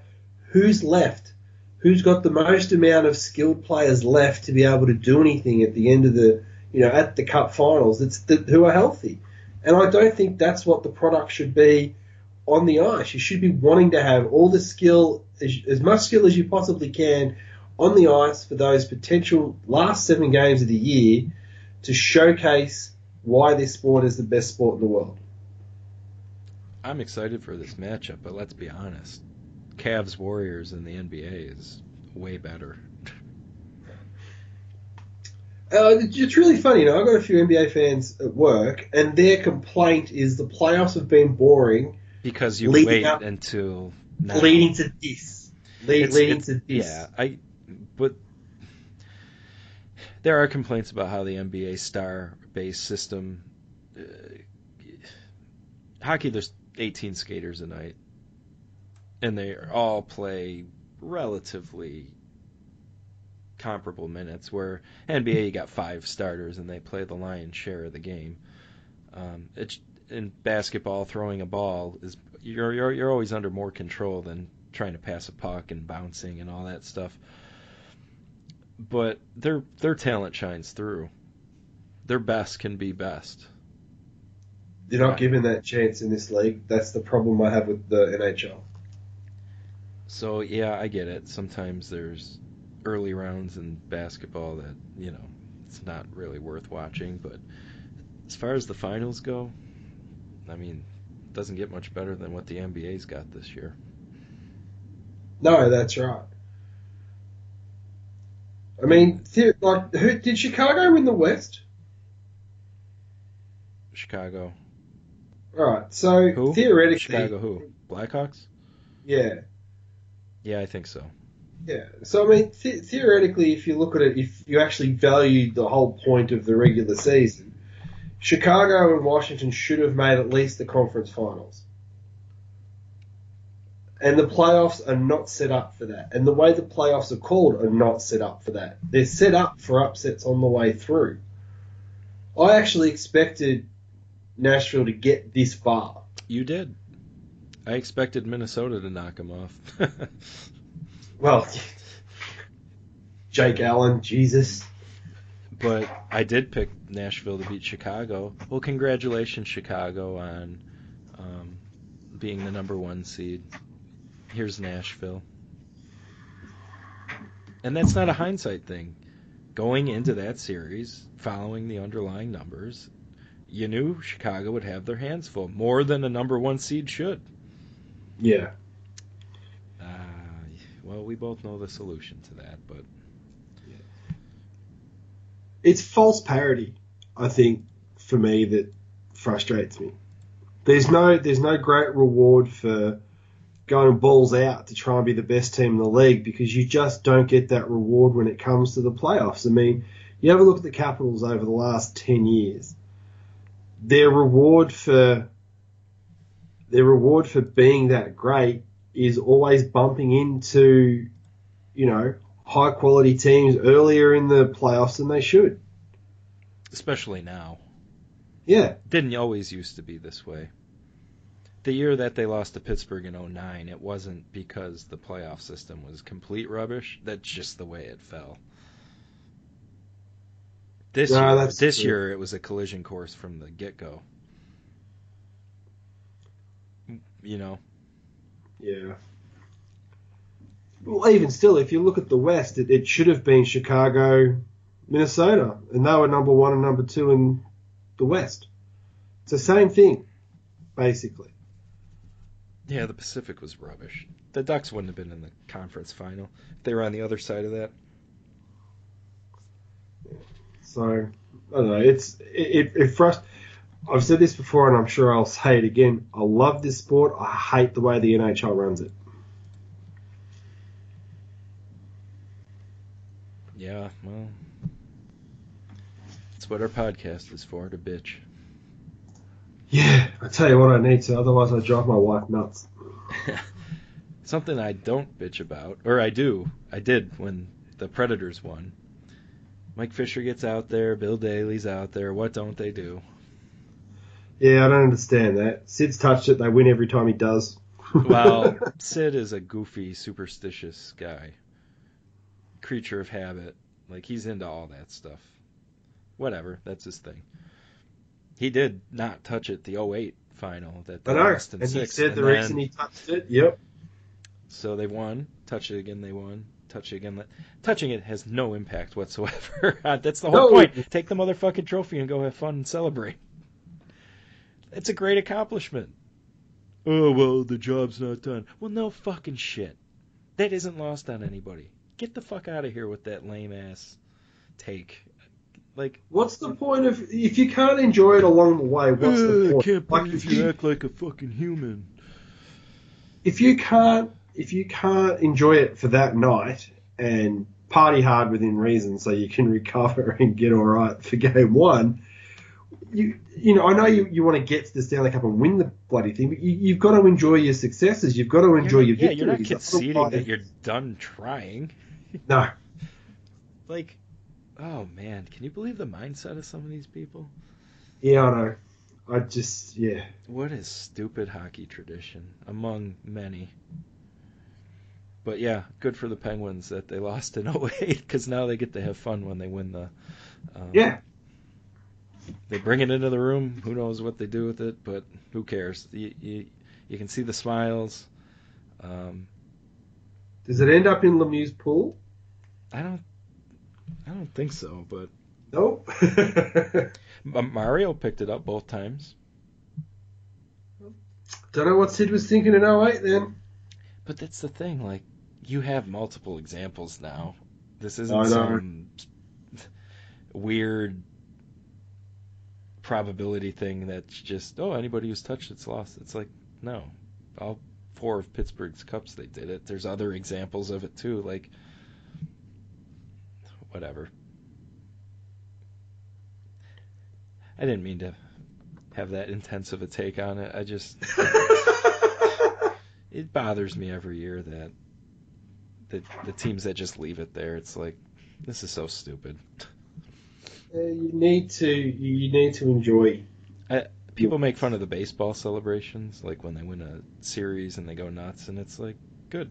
who's left? who's got the most amount of skilled players left to be able to do anything at the end of the, you know, at the cup finals. It's the, who are healthy, and I don't think that's what the product should be on the ice. You should be wanting to have all the skill, as, as much skill as you possibly can, on the ice for those potential last seven games of the year to showcase why this sport is the best sport in the world. I'm excited for this matchup, but let's be honest. Cavs Warriors in the NBA is way better. Uh, it's really funny. You know, I've got a few NBA fans at work, and their complaint is the playoffs have been boring because you wait up, until now. leading to this, it's, leading it's, to this. Yeah, I. There are complaints about how the NBA star-based system. Uh, hockey, there's 18 skaters a night and they all play relatively comparable minutes. Where NBA, you got five starters and they play the lion's share of the game. Um, in basketball, throwing a ball is you're, you're you're always under more control than trying to pass a puck and bouncing and all that stuff. But their their talent shines through. Their best can be best. You're not given that chance in this league. That's the problem I have with the NHL. So yeah, I get it. Sometimes there's early rounds in basketball that you know it's not really worth watching. But as far as the finals go, I mean, it doesn't get much better than what the NBA's got this year. No, that's right. I mean, like, who, did Chicago win the West? Chicago. All right. So who? theoretically, Chicago who? Blackhawks. Yeah. Yeah, I think so. Yeah. So I mean, th- theoretically, if you look at it, if you actually valued the whole point of the regular season, Chicago and Washington should have made at least the conference finals. And the playoffs are not set up for that. And the way the playoffs are called are not set up for that. They're set up for upsets on the way through. I actually expected Nashville to get this far. You did. I expected Minnesota to knock them off. well, Jake Allen, Jesus. but I did pick Nashville to beat Chicago. Well, congratulations, Chicago, on um, being the number one seed. Here's Nashville. And that's not a hindsight thing. Going into that series, following the underlying numbers, you knew Chicago would have their hands full, more than a number one seed should. Yeah. Uh, well, we both know the solution to that, but It's false parity, I think, for me that frustrates me. There's no there's no great reward for going balls out to try and be the best team in the league because you just don't get that reward when it comes to the playoffs. I mean, you have a look at the Capitals over the last ten years. Their reward for their reward for being that great is always bumping into, you know, high quality teams earlier in the playoffs than they should. especially now. Yeah. Didn't always used to be this way. The year that they lost to Pittsburgh in 09, it wasn't because the playoff system was complete rubbish. That's just the way it fell. This No, year, this true. year it was a collision course from the get-go. You know, Yeah. Well, even still, if you look at the West, it, it should have been Chicago, Minnesota, and they were number one and number two in the West. It's the same thing, basically. Yeah, the Pacific was rubbish. The Ducks wouldn't have been in the conference final if they were on the other side of that. So I don't know. It's it, it, it frust- I've said this before, and I'm sure I'll say it again. I love this sport. I hate the way the NHL runs it. Yeah, well, that's what our podcast is for, to bitch. Yeah, I tell you what, I need to. Otherwise, I drive my wife nuts. Something I don't bitch about, or I do. I did when the Predators won. Mike Fisher gets out there, Bill Daly's out there. What don't they do? Yeah, I don't understand that. Sid's touched it. They win every time he does. Well, Sid is a goofy, superstitious guy. Creature of habit. Like, he's into all that stuff. Whatever, that's his thing. He did not touch it the 08 final that they lost in And he six. said the and reason he touched it. Yep. So they won. Touch it again, they won. Touch it again. Touching it has no impact whatsoever. Uh, that's the whole No. point. Take the motherfucking trophy and go have fun and celebrate. It's a great accomplishment. Oh, well, the job's not done. Well, no fucking shit. That isn't lost on anybody. Get the fuck out of here with that lame ass take. Like, What's the point of if you can't enjoy it along the way? What's the point? Like, if you, act like a fucking human. if you can't if you can't enjoy it for that night and party hard within reason, so you can recover and get all right for game one. You you know I know you, you want to get to the Stanley Cup and win the bloody thing, but you, you've got to enjoy your successes. You've got to enjoy you're, your yeah, you're not victories. conceding Otherwise- that you're done trying. no. Like, oh man, can you believe the mindset of some of these people? Yeah, I know. I just yeah. What is stupid hockey tradition among many? But yeah, good for the Penguins that they lost in 08 because now they get to have fun when they win the. Um, Yeah. They bring it into the room. Who knows what they do with it, but who cares? You, you, you can see the smiles. Um, Does it end up in Lemieux's pool? I don't. I don't think so, but Nope. Mario picked it up both times. Don't know what Sid was thinking in 08 then. But that's the thing, like you have multiple examples now. This isn't some weird probability thing that's just oh anybody who's touched it's lost. It's like no, all four of Pittsburgh's cups they did it. There's other examples of it too, like whatever. I didn't mean to have that intense of a take on it. I just it bothers me every year that the the teams that just leave it there. It's like this is so stupid. Uh, you need to you need to enjoy. People make fun of the baseball celebrations, like when they win a series and they go nuts, and it's like good.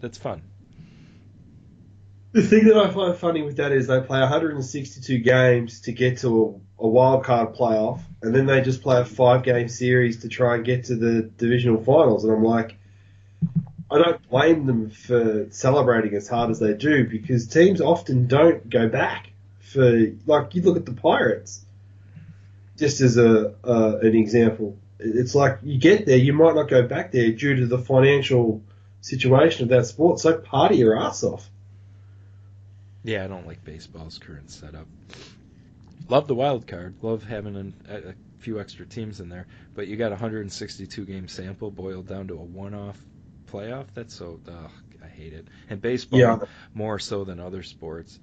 That's fun. The thing that I find funny with that is they play 162 games to get to a, a wild card playoff, and then they just play a five game series to try and get to the divisional finals. And I'm like, I don't blame them for celebrating as hard as they do because teams often don't go back. For like, you look at the Pirates, just as a uh, an example. It's like you get there, you might not go back there due to the financial situation of that sport. So party your ass off. Yeah, I don't like baseball's current setup. Love the wild card. Love having an, a, a few extra teams in there, but you got a 162 game sample boiled down to a one-off playoff. That's so ugh, I hate it. And baseball Yeah. more so than other sports.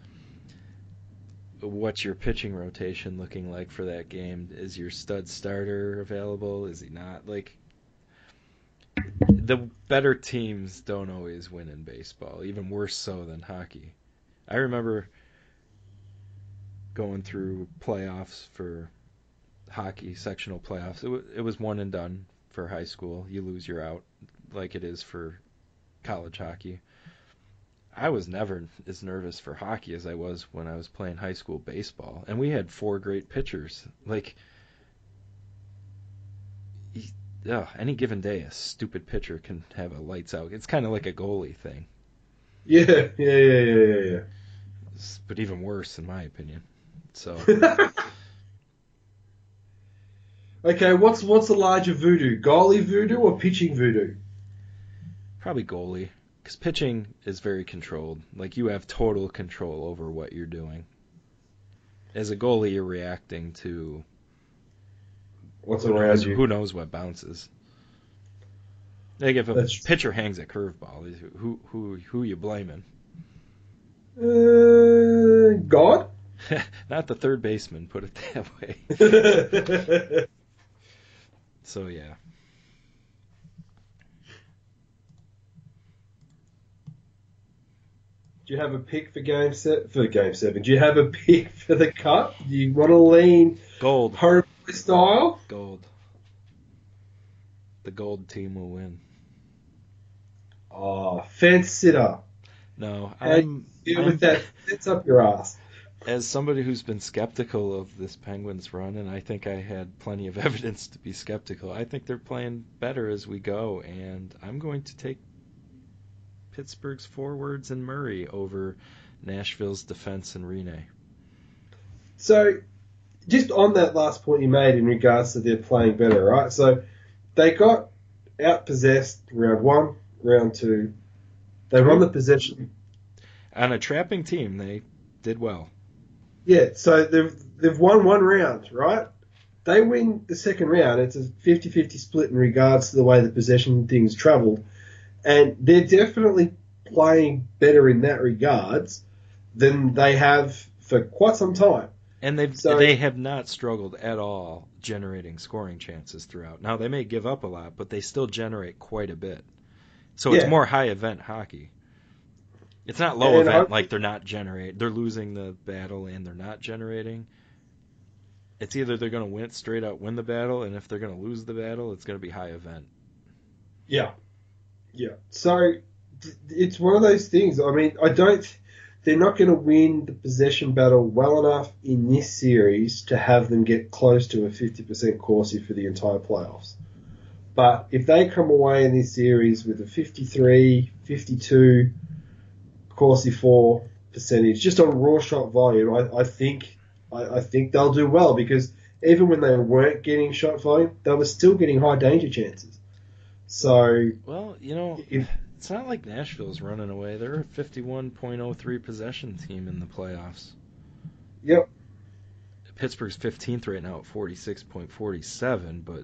What's your pitching rotation looking like for that game? Is your stud starter available? Is he not? Like the better teams don't always win in baseball, even worse so than hockey. I remember going through playoffs for hockey, sectional playoffs. It, w- it was one and done for high school. You lose, you're out, like it is for college hockey. I was never as nervous for hockey as I was when I was playing high school baseball, and we had four great pitchers. Like, any given day, a stupid pitcher can have a lights out. It's kind of like a goalie thing, Yeah, yeah, yeah, yeah, yeah, yeah. But even worse, in my opinion. So, okay, what's what's the larger voodoo? Goalie voodoo or pitching voodoo? probably goalie, because pitching is very controlled. Like, you have total control over what you're doing. As a goalie, you're reacting to What's who around knows, you? who knows what bounces. Like if a That's- pitcher hangs a curveball, who who who you blaming? Uh, God. Not the third baseman, put it that way. So yeah, Do you have a pick for game set for game seven? Do you have a pick for the cup? Do you want to lean gold, home style? gold. The gold team will win. Oh, fence sitter. No, I'm, With that fence up your ass. as somebody who's been skeptical of this Penguins run, and I think I had plenty of evidence to be skeptical. I think they're playing better as we go, and I'm going to take Pittsburgh's forwards and Murray over Nashville's defense and Rinne. So, just on that last point you made in regards to they're playing better, right? So, they got outpossessed round one, round two. They won the possession. On a trapping team, they did well. Yeah, so they've they've won one round, right? They win the second round. It's a 50-50 split in regards to the way the possession things travelled, and they're definitely playing better in that regards than they have for quite some time. And they've So- they have not struggled at all generating scoring chances throughout. Now they may give up a lot, but they still generate quite a bit. So it's more high event hockey. It's not low And event I- like they're not generate they're losing the battle and they're not generating. It's either they're going to win straight out win the battle, and if they're going to lose the battle, it's going to be high event. Yeah. Yeah. So it's one of those things. I mean, I don't. They're not going to win the possession battle well enough in this series to have them get close to a 50% Corsi for the entire playoffs. But if they come away in this series with a 53, 52 Corsi for percentage, just on raw shot volume, I, I think I, I think they'll do well because even when they weren't getting shot volume, they were still getting high danger chances. So Well, you know, if it's not like Nashville's running away. They're a 51.03 possession team in the playoffs. Yep. Pittsburgh's 15th right now at 46.47, but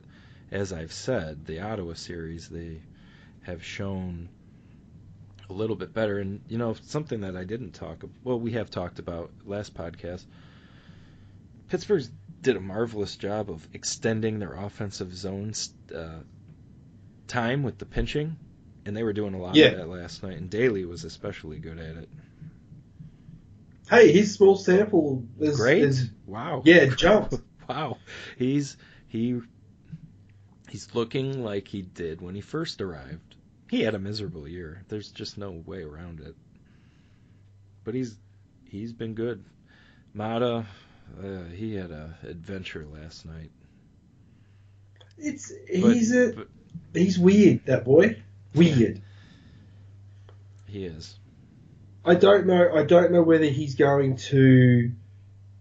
as I've said, the Ottawa series they have shown a little bit better. And you know, something that I didn't talk about well, we have talked about last podcast. Pittsburgh's did a marvelous job of extending their offensive zones uh, time with the pinching, and they were doing a lot Yeah. of that last night. And Daley was especially good at it. hey, his small sample is Great. is- wow. yeah, jumped. wow. He's he he's looking like he did when he first arrived. He had a miserable year. There's just no way around it. but he's he's been good. Maatta, uh, he had a adventure last night. It's he's a but- he's weird. That boy, weird. He is. I don't know. I don't know whether he's going to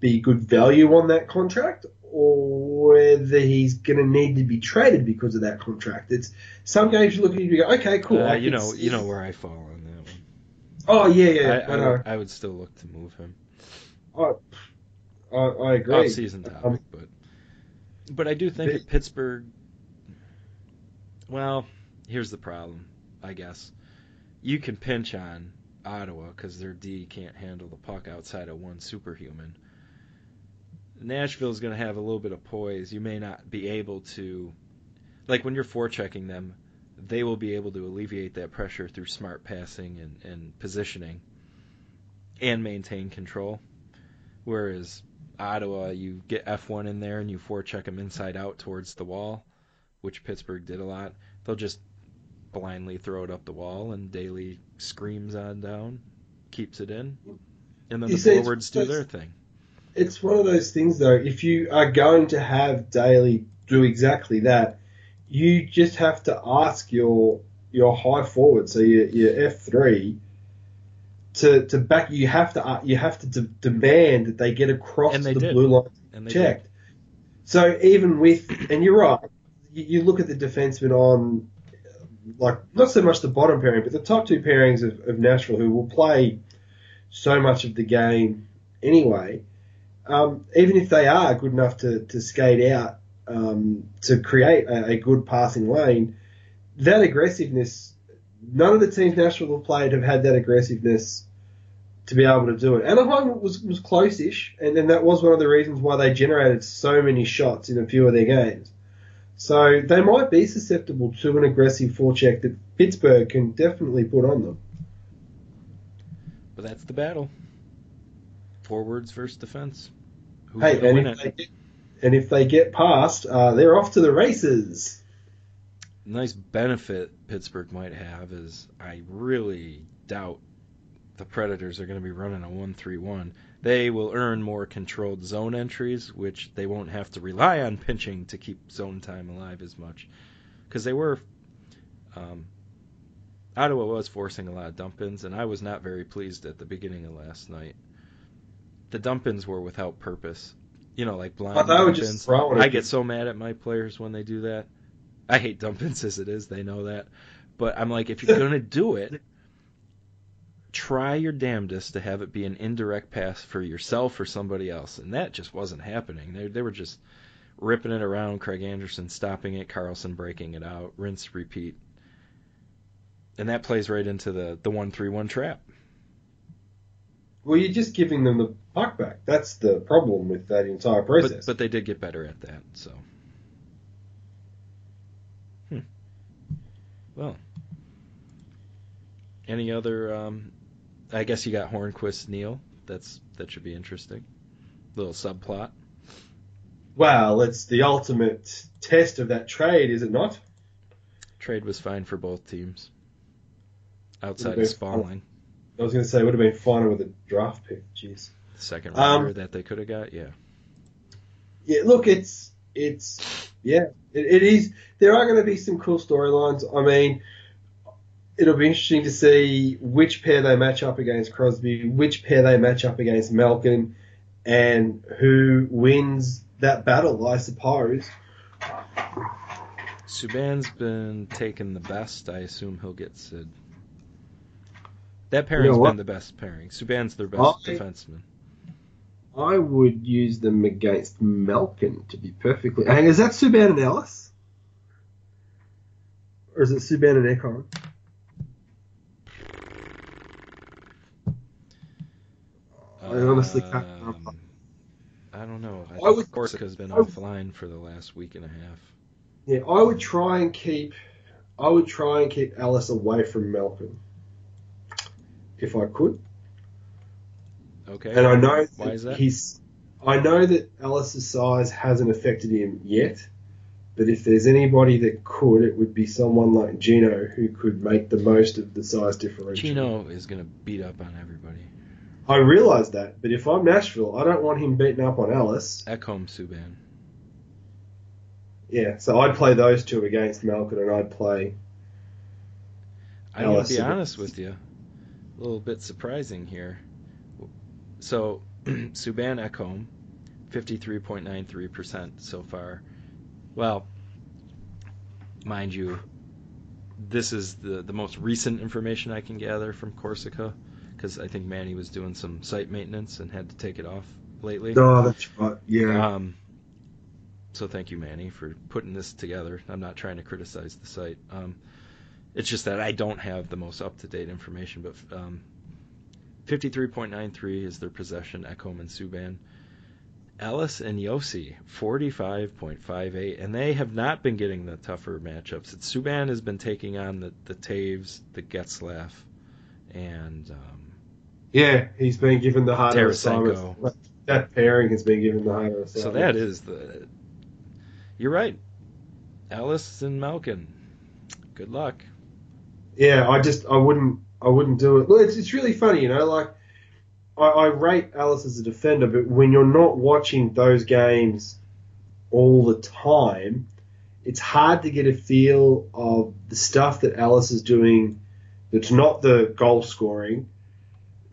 be good value on that contract or whether he's going to need to be traded because of that contract. It's some games you look at and you go, okay, cool. Uh, you know, you know where I fall on that one. Oh yeah, yeah. I, I, I, know. would, I would still look to move him. I, I, I agree. Off season topic, Um, but but I do think that Pittsburgh. Well, here's the problem. I guess you can pinch on Ottawa because their D can't handle the puck outside of one superhuman. Nashville's going to have a little bit of poise. You may not be able to, like when you're forechecking them, they will be able to alleviate that pressure through smart passing and, and positioning, and maintain control. Whereas Ottawa, you get F1 in there and you forecheck them inside out towards the wall, which Pittsburgh did a lot. They'll just blindly throw it up the wall, and Daley screams on down, keeps it in, and then You the forwards do their thing. It's one of those things though. If you are going to have Daley do exactly that, you just have to ask your your high forward, so your, your F three, to to back. You have to uh, you have to de- demand that they get across they the did. blue line And checked. So even with, and you're right, you, you look at the defensemen on, like, not so much the bottom pairing, but the top two pairings of, of Nashville who will play so much of the game anyway. Um, even if they are good enough to, to skate out um, to create a, a good passing lane, that aggressiveness, none of the teams Nashville have played have had that aggressiveness to be able to do it. Anaheim was, was close-ish, and then that was one of the reasons why they generated so many shots in a few of their games. So they might be susceptible to an aggressive forecheck that Pittsburgh can definitely put on them. But that's the battle. Forwards versus defense. Who's hey, and if, get, and if they get past, uh, they're off to the races. nice benefit Pittsburgh might have is I really doubt the Predators are going to be running a 1-3-1. They will earn more controlled zone entries, which they won't have to rely on pinching to keep zone time alive as much. Because they were. Um, Ottawa was forcing a lot of dump ins, and I was not very pleased at the beginning of last night. The dumpins were without purpose. You know, like blind were just I get so mad at my players when they do that. I hate dumpins as it is, they know that. But I'm like, if you're going to do it, try your damnedest to have it be an indirect pass for yourself or somebody else. And that just wasn't happening. They, they were just ripping it around, Craig Anderson stopping it, Karlsson breaking it out, rinse, repeat. And that plays right into the, the 1 3 1 trap. Well, you're just giving them the puck back. That's the problem with that entire process. But, but they did get better at that, so. Hmm. Well. Any other? Um, I guess you got Hornqvist Neal. That's that should be interesting. Little subplot. well, it's the ultimate test of that trade, is it not? Trade was fine for both teams. Outside Okay. of Spaling, I was going to say it would have been finer with a draft pick. Jeez. second Um, rounder that they could have got. Yeah. Yeah, look, it's it's yeah, it, it is. There are going to be some cool storylines. I mean, it'll be interesting to see which pair they match up against Crosby, which pair they match up against Malkin, and who wins that battle. I suppose. Subban's been taking the best. I assume he'll get Sid. That pairing's what? been the best pairing. Subban's their best I- defenseman. I would use them against Malkin to be perfectly. And is that Subban and Ellis? Or is it Subban and Ekholm? I honestly can't remember. Um, I don't know. I, I would- Corsica's been I offline for the last week and a half. Yeah, I would try and keep. I would try and keep Ellis away from Malkin, if I could. Okay. And I know Why is that? he's. I know that Ellis's size hasn't affected him yet, but if there's anybody that could, it would be someone like Gino who could make the most of the size differential. Gino is going to beat up on everybody. I realise that, but if I'm Nashville, I don't want him beating up on Ellis. Ekholm Subban. Yeah, so I'd play those two against Malkin, and I'd play. I'm going to be honest with you. A little bit surprising here. So, Subban Ekholm, 53.93% so far. Well, mind you, this is the, the most recent information I can gather from Corsica because I think Manny was doing some site maintenance and had to take it off lately. Oh, that's right. Yeah. Um, so thank you, Manny, for putting this together. I'm not trying to criticize the site. Um, it's just that I don't have the most up to date information. But um, 53.93 is their possession, Ekholm and Subban. Ellis and Josi, 45.58, and they have not been getting the tougher matchups. It's Subban has been taking on the the Toews, the Getzlaf, and um, yeah, he's been given the harder Tarasenko. That pairing has been given the harder assignments. So that is the. You're right. Ellis and Malkin. Good luck. Yeah, I just I wouldn't I wouldn't do it. Well, it's it's really funny, you know, like I, I rate Ellis as a defender, but when you're not watching those games all the time, it's hard to get a feel of the stuff that Ellis is doing that's not the goal scoring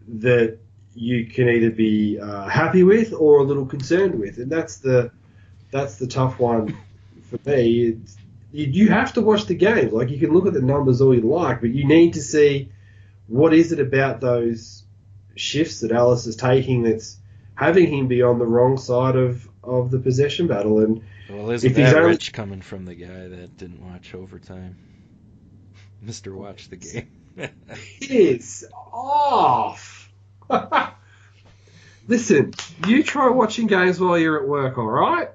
that you can either be uh, happy with or a little concerned with, and that's the that's the tough one for me. It's, you, you have to watch the games. Like you can look at the numbers all you like, but you need to see what is it about those shifts that Ellis is taking that's having him be on the wrong side of, of the possession battle. And Well, isn't If he's that only- rich coming from the guy that didn't watch overtime? Mister, watch the game. it's off. Listen, you try watching games while you're at work, all right?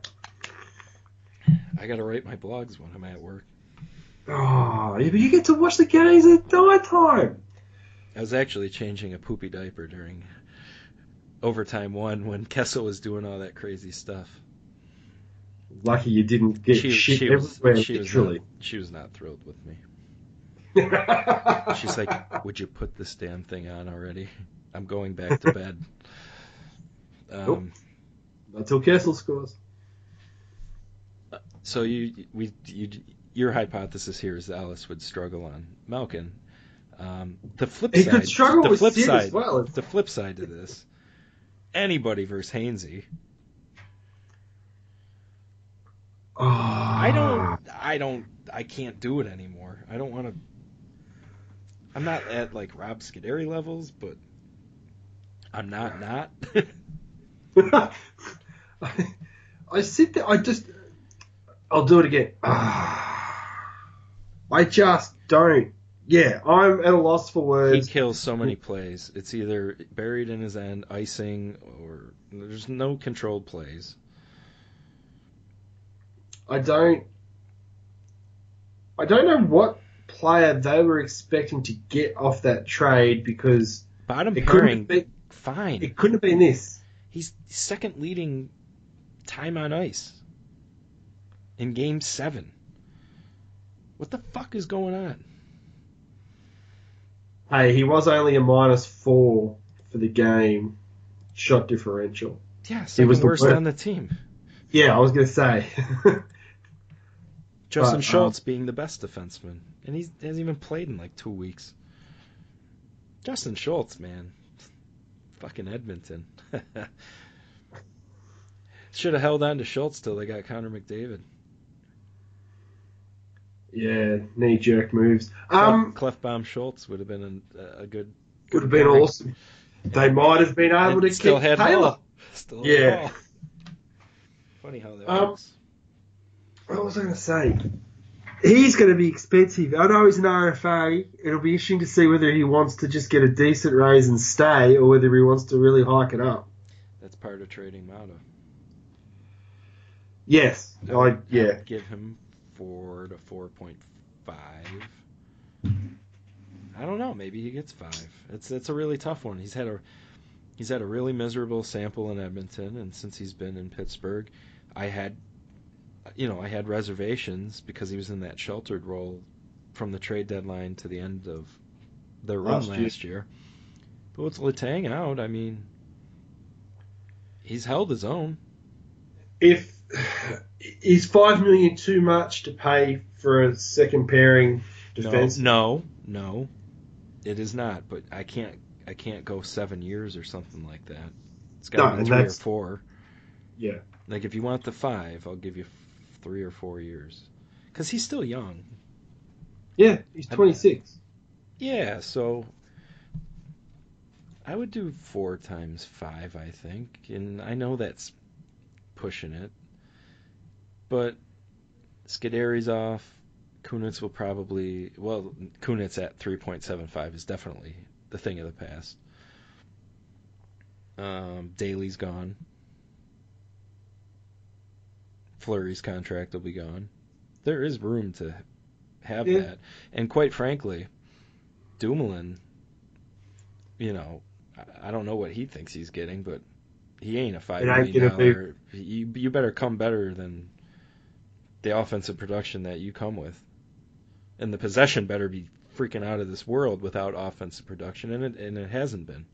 I gotta write my blogs when I'm at work. Oh, you get to watch the games at night time. I was actually changing a poopy diaper during overtime one when Kessel was doing all that crazy stuff. Lucky you didn't get she, shit she was, everywhere, she was not, she was not thrilled with me. She's like, "Would you put this damn thing on already? I'm going back to bed." Um, Until Kessel scores. So you, we, you, your hypothesis here is that Ellis would struggle on Malkin. Um, the flip He side, could struggle the flip Sid side, as well. the flip side to this, anybody versus Hainsey. Oh, I don't, I don't, I can't do it anymore. I don't want to. I'm not at like Rob Scuderi levels, but I'm not not. I, I sit there. I just. I'll do it again. I just don't. Yeah, I'm at a loss for words. he kills so many plays. It's either buried in his end, icing, or there's no controlled plays. I don't. I don't know what player they were expecting to get off that trade because Bottom it couldn't pairing, been. fine. It couldn't have been this. He's second leading time on ice in game seven. What the fuck is going on? Hey, he was only a minus four for the game shot differential. Yeah, second was the worst worst. on the team. Yeah, I was gonna say. Justin But, um, Schultz being the best defenseman, and he hasn't even played in like two weeks. Justin Schultz, man, fucking Edmonton. Should have held on to Schultz till they got Connor McDavid. Yeah, knee jerk moves. Um, Clef Klefbom Schultz would have been an, a good. would have been pairing. awesome. They might have been able And to still had Taylor. Still Yeah. Funny how that Um, works. What was I going to say? He's going to be expensive. I know he's an RFA. It'll be interesting to see whether he wants to just get a decent raise and stay, or whether he wants to really hike it up. That's part of trading Maatta. Yes, I yeah. give him four to four point five. I don't know. Maybe he gets five. It's it's a really tough one. He's had a he's had a really miserable sample in Edmonton, and since he's been in Pittsburgh, I had you know I had reservations because he was in that sheltered role from the trade deadline to the end of their run Last last, year. year. But with Letang out, I mean, he's held his own. If is five million too much to pay for a second pairing defense? No, no, no, it is not. But I can't, I can't go seven years or something like that. It's got to No, be three or four. Yeah. Like if you want the five, I'll give you three or four years, because he's still young. Yeah, he's 26. Yeah, so I would do four times five, I think, and I know that's pushing it, but Scuderi's off. Kunitz will probably well, Kunitz at three point seven five is definitely the thing of the past. Um, Daley's gone. Fleury's contract will be gone. There is room to have Yeah. that, and quite frankly, Dumoulin, you know, I- don't know what he thinks he's getting, but he ain't a five million gonna. You you better come better than the offensive production that you come with, and the possession better be freaking out of this world without offensive production, and it and it hasn't been.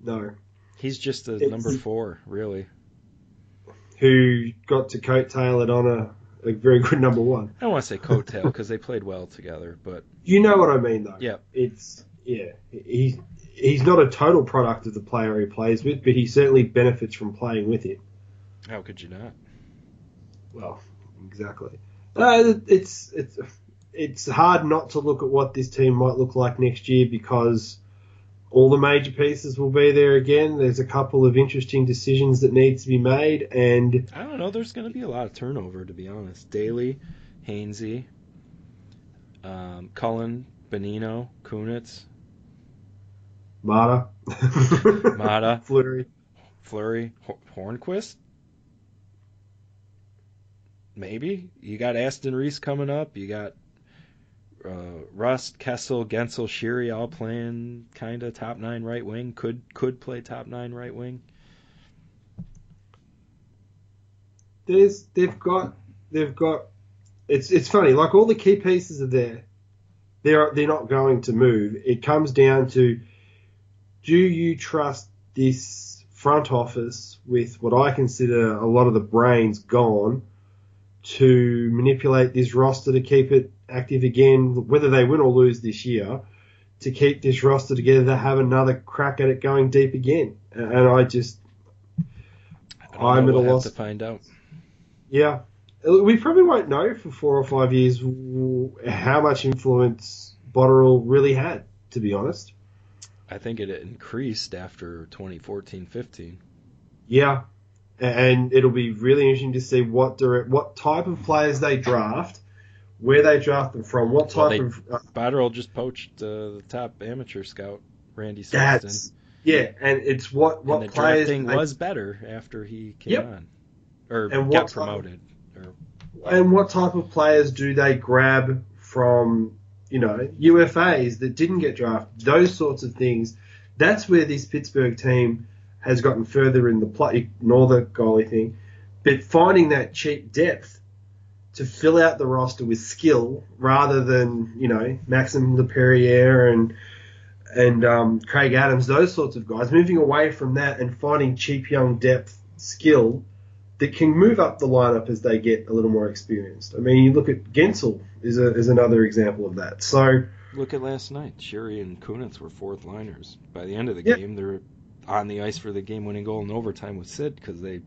No. He's just a It's- number four, really. Who got to coattail it on a, a very good number one. I don't want to say coattail because they played well together, but You know what I mean, though. Yeah. It's yeah. He he's not a total product of the player he plays with, but he certainly benefits from playing with it. how could you not? Well, exactly. Uh, it's it's it's hard not to look at what this team might look like next year because all the major pieces will be there again. There's a couple of interesting decisions that need to be made, and I don't know. There's going to be a lot of turnover, to be honest. Daley, Hainsey, um, Cullen, Bonino, Kunitz, Maatta, Maatta. Fleury, Ho- Hornqvist. Maybe you got Aston Reese coming up. You got uh, Rust, Kessel, Guentzel, Sheary all playing kind of top nine right wing. Could could play top nine right wing. there's they've got they've got it's it's funny like all the key pieces are there they're they're not going to move it comes down to do you trust this front office with what I consider a lot of the brains gone to manipulate this roster to keep it active again whether they win or lose this year to keep this roster together to have another crack at it going deep again and I just I I'm at a loss. to find out. Yeah. We probably won't know for four or five years how much influence Botterill really had, to be honest. I think it increased after 2014-15. Yeah. And it'll be really interesting to see what direct, what type of players they draft, where they draft them from, what Well, type they- of. Uh, Botterill just poached uh, the top amateur scout, Randy Sexton. Yeah, and it's what, what and the players. drafting they- was better after he came Yep. on, or And got what type- promoted. and what type of players do they grab from you know UFAs that didn't get drafted? Those sorts of things. That's where this Pittsburgh team has gotten further in the play. Ignore the goalie thing, but finding that cheap depth to fill out the roster with skill rather than you know Maxim Leperriere and and um, Craig Adams, those sorts of guys. Moving away from that and finding cheap young depth skill that can move up the lineup as they get a little more experienced. I mean, you look at Guentzel is a, is another example of that. So Look at last night. Sheary and Kunitz were fourth liners. By the end of the Yeah. game, they're on the ice for the game-winning goal in overtime with Sid because they.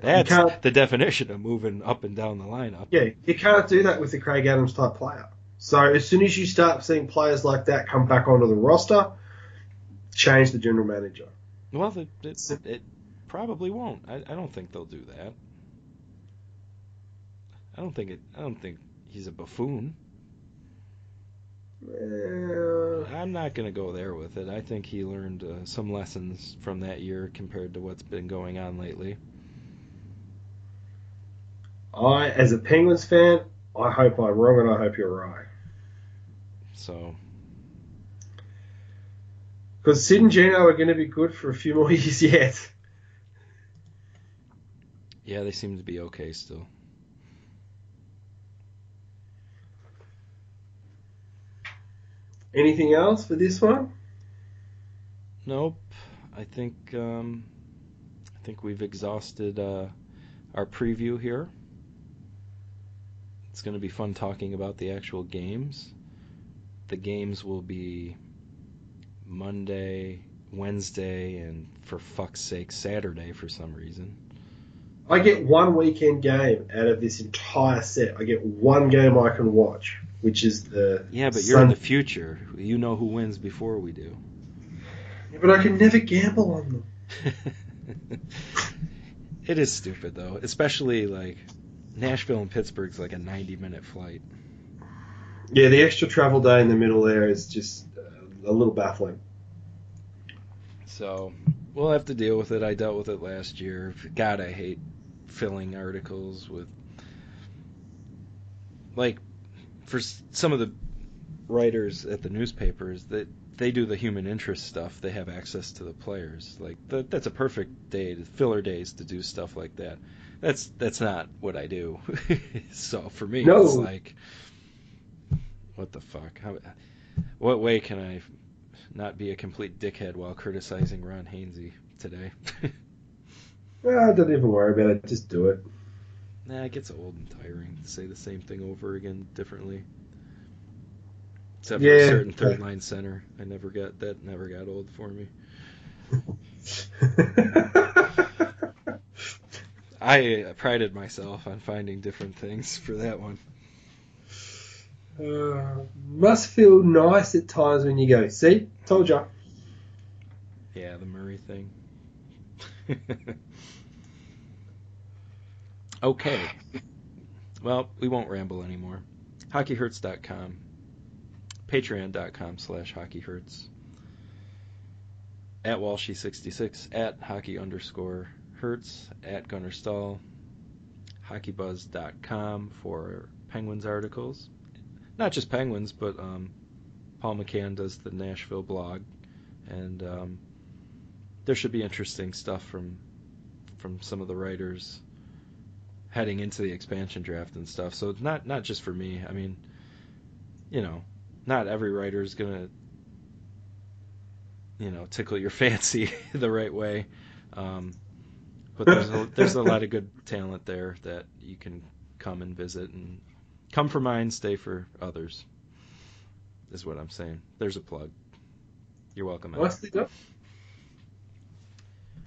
That's the definition of moving up and down the lineup. yeah, you can't do that with the Craig Adams type player. So as soon as you start seeing players like that come back onto the roster, change the general manager. Well, it, it, it probably won't. I, I don't think they'll do that. I don't think it. I don't think he's a buffoon. Uh, I'm not going to go there with it. I think he learned uh, some lessons from that year compared to what's been going on lately. I, as a Penguins fan, I hope I'm wrong and I hope you're right. So Because Sid and Gino are going to be good for a few more years yet. yeah, they seem to be okay still. Anything else for this one? Nope. I think um, I think we've exhausted uh, our preview here. It's going to be fun talking about the actual games. The games will be Monday, Wednesday, and for fuck's sake, Saturday for some reason. I get one weekend game out of this entire set. I get one game I can watch, which is the Yeah, but you're in the future. You know who wins before we do. Yeah, but I can never gamble on them. it is stupid though, especially like Nashville and Pittsburgh's like a 90 minute flight. Yeah, the extra travel day in the middle there is just uh, a little baffling. So we'll have to deal with it. I dealt with it last year. God, I hate filling articles with like for some of the writers at the newspapers that they do the human interest stuff. They have access to the players. Like that, that's a perfect day, to filler days to do stuff like that. That's that's not what I do. so for me, No. it's like, what the fuck? How, what way can I not be a complete dickhead while criticizing Ron Hainsey today? Ah, don't even worry about it. Just do it. Nah, it gets old and tiring to say the same thing over again differently. Except for a certain third line center, I never got that. Never got old for me. I prided myself on finding different things for that one. Uh, must feel nice at times when you go, see, told ya. Yeah, the Murray thing. okay. Well, we won't ramble anymore. HockeyHurts.com. Patreon.com slash HockeyHurts. At Walshy66. At Hockey underscore Hurts. At Gunnerstaal, HockeyBuzz.com for Penguins articles. Not just Penguins, but um, Paul McCann does the Nashville blog. And um, there should be interesting stuff from from some of the writers heading into the expansion draft and stuff. So it's not not just for me. I mean, you know, not every writer is gonna you know tickle your fancy the right way. Um, but there's a, there's a lot of good talent there that you can come and visit and come for mine, stay for others. Is what I'm saying. There's a plug. You're welcome.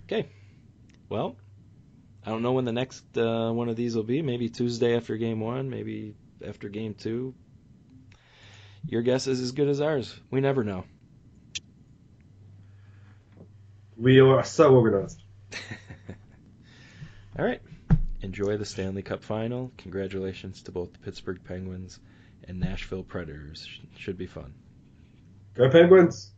Okay. Well, I don't know when the next uh, one of these will be. Maybe Tuesday after game one, maybe after game two. Your guess is as good as ours. We never know. We are so organized. All right. Enjoy the Stanley Cup final. Congratulations to both the Pittsburgh Penguins and Nashville Predators. Should be fun. Go Penguins!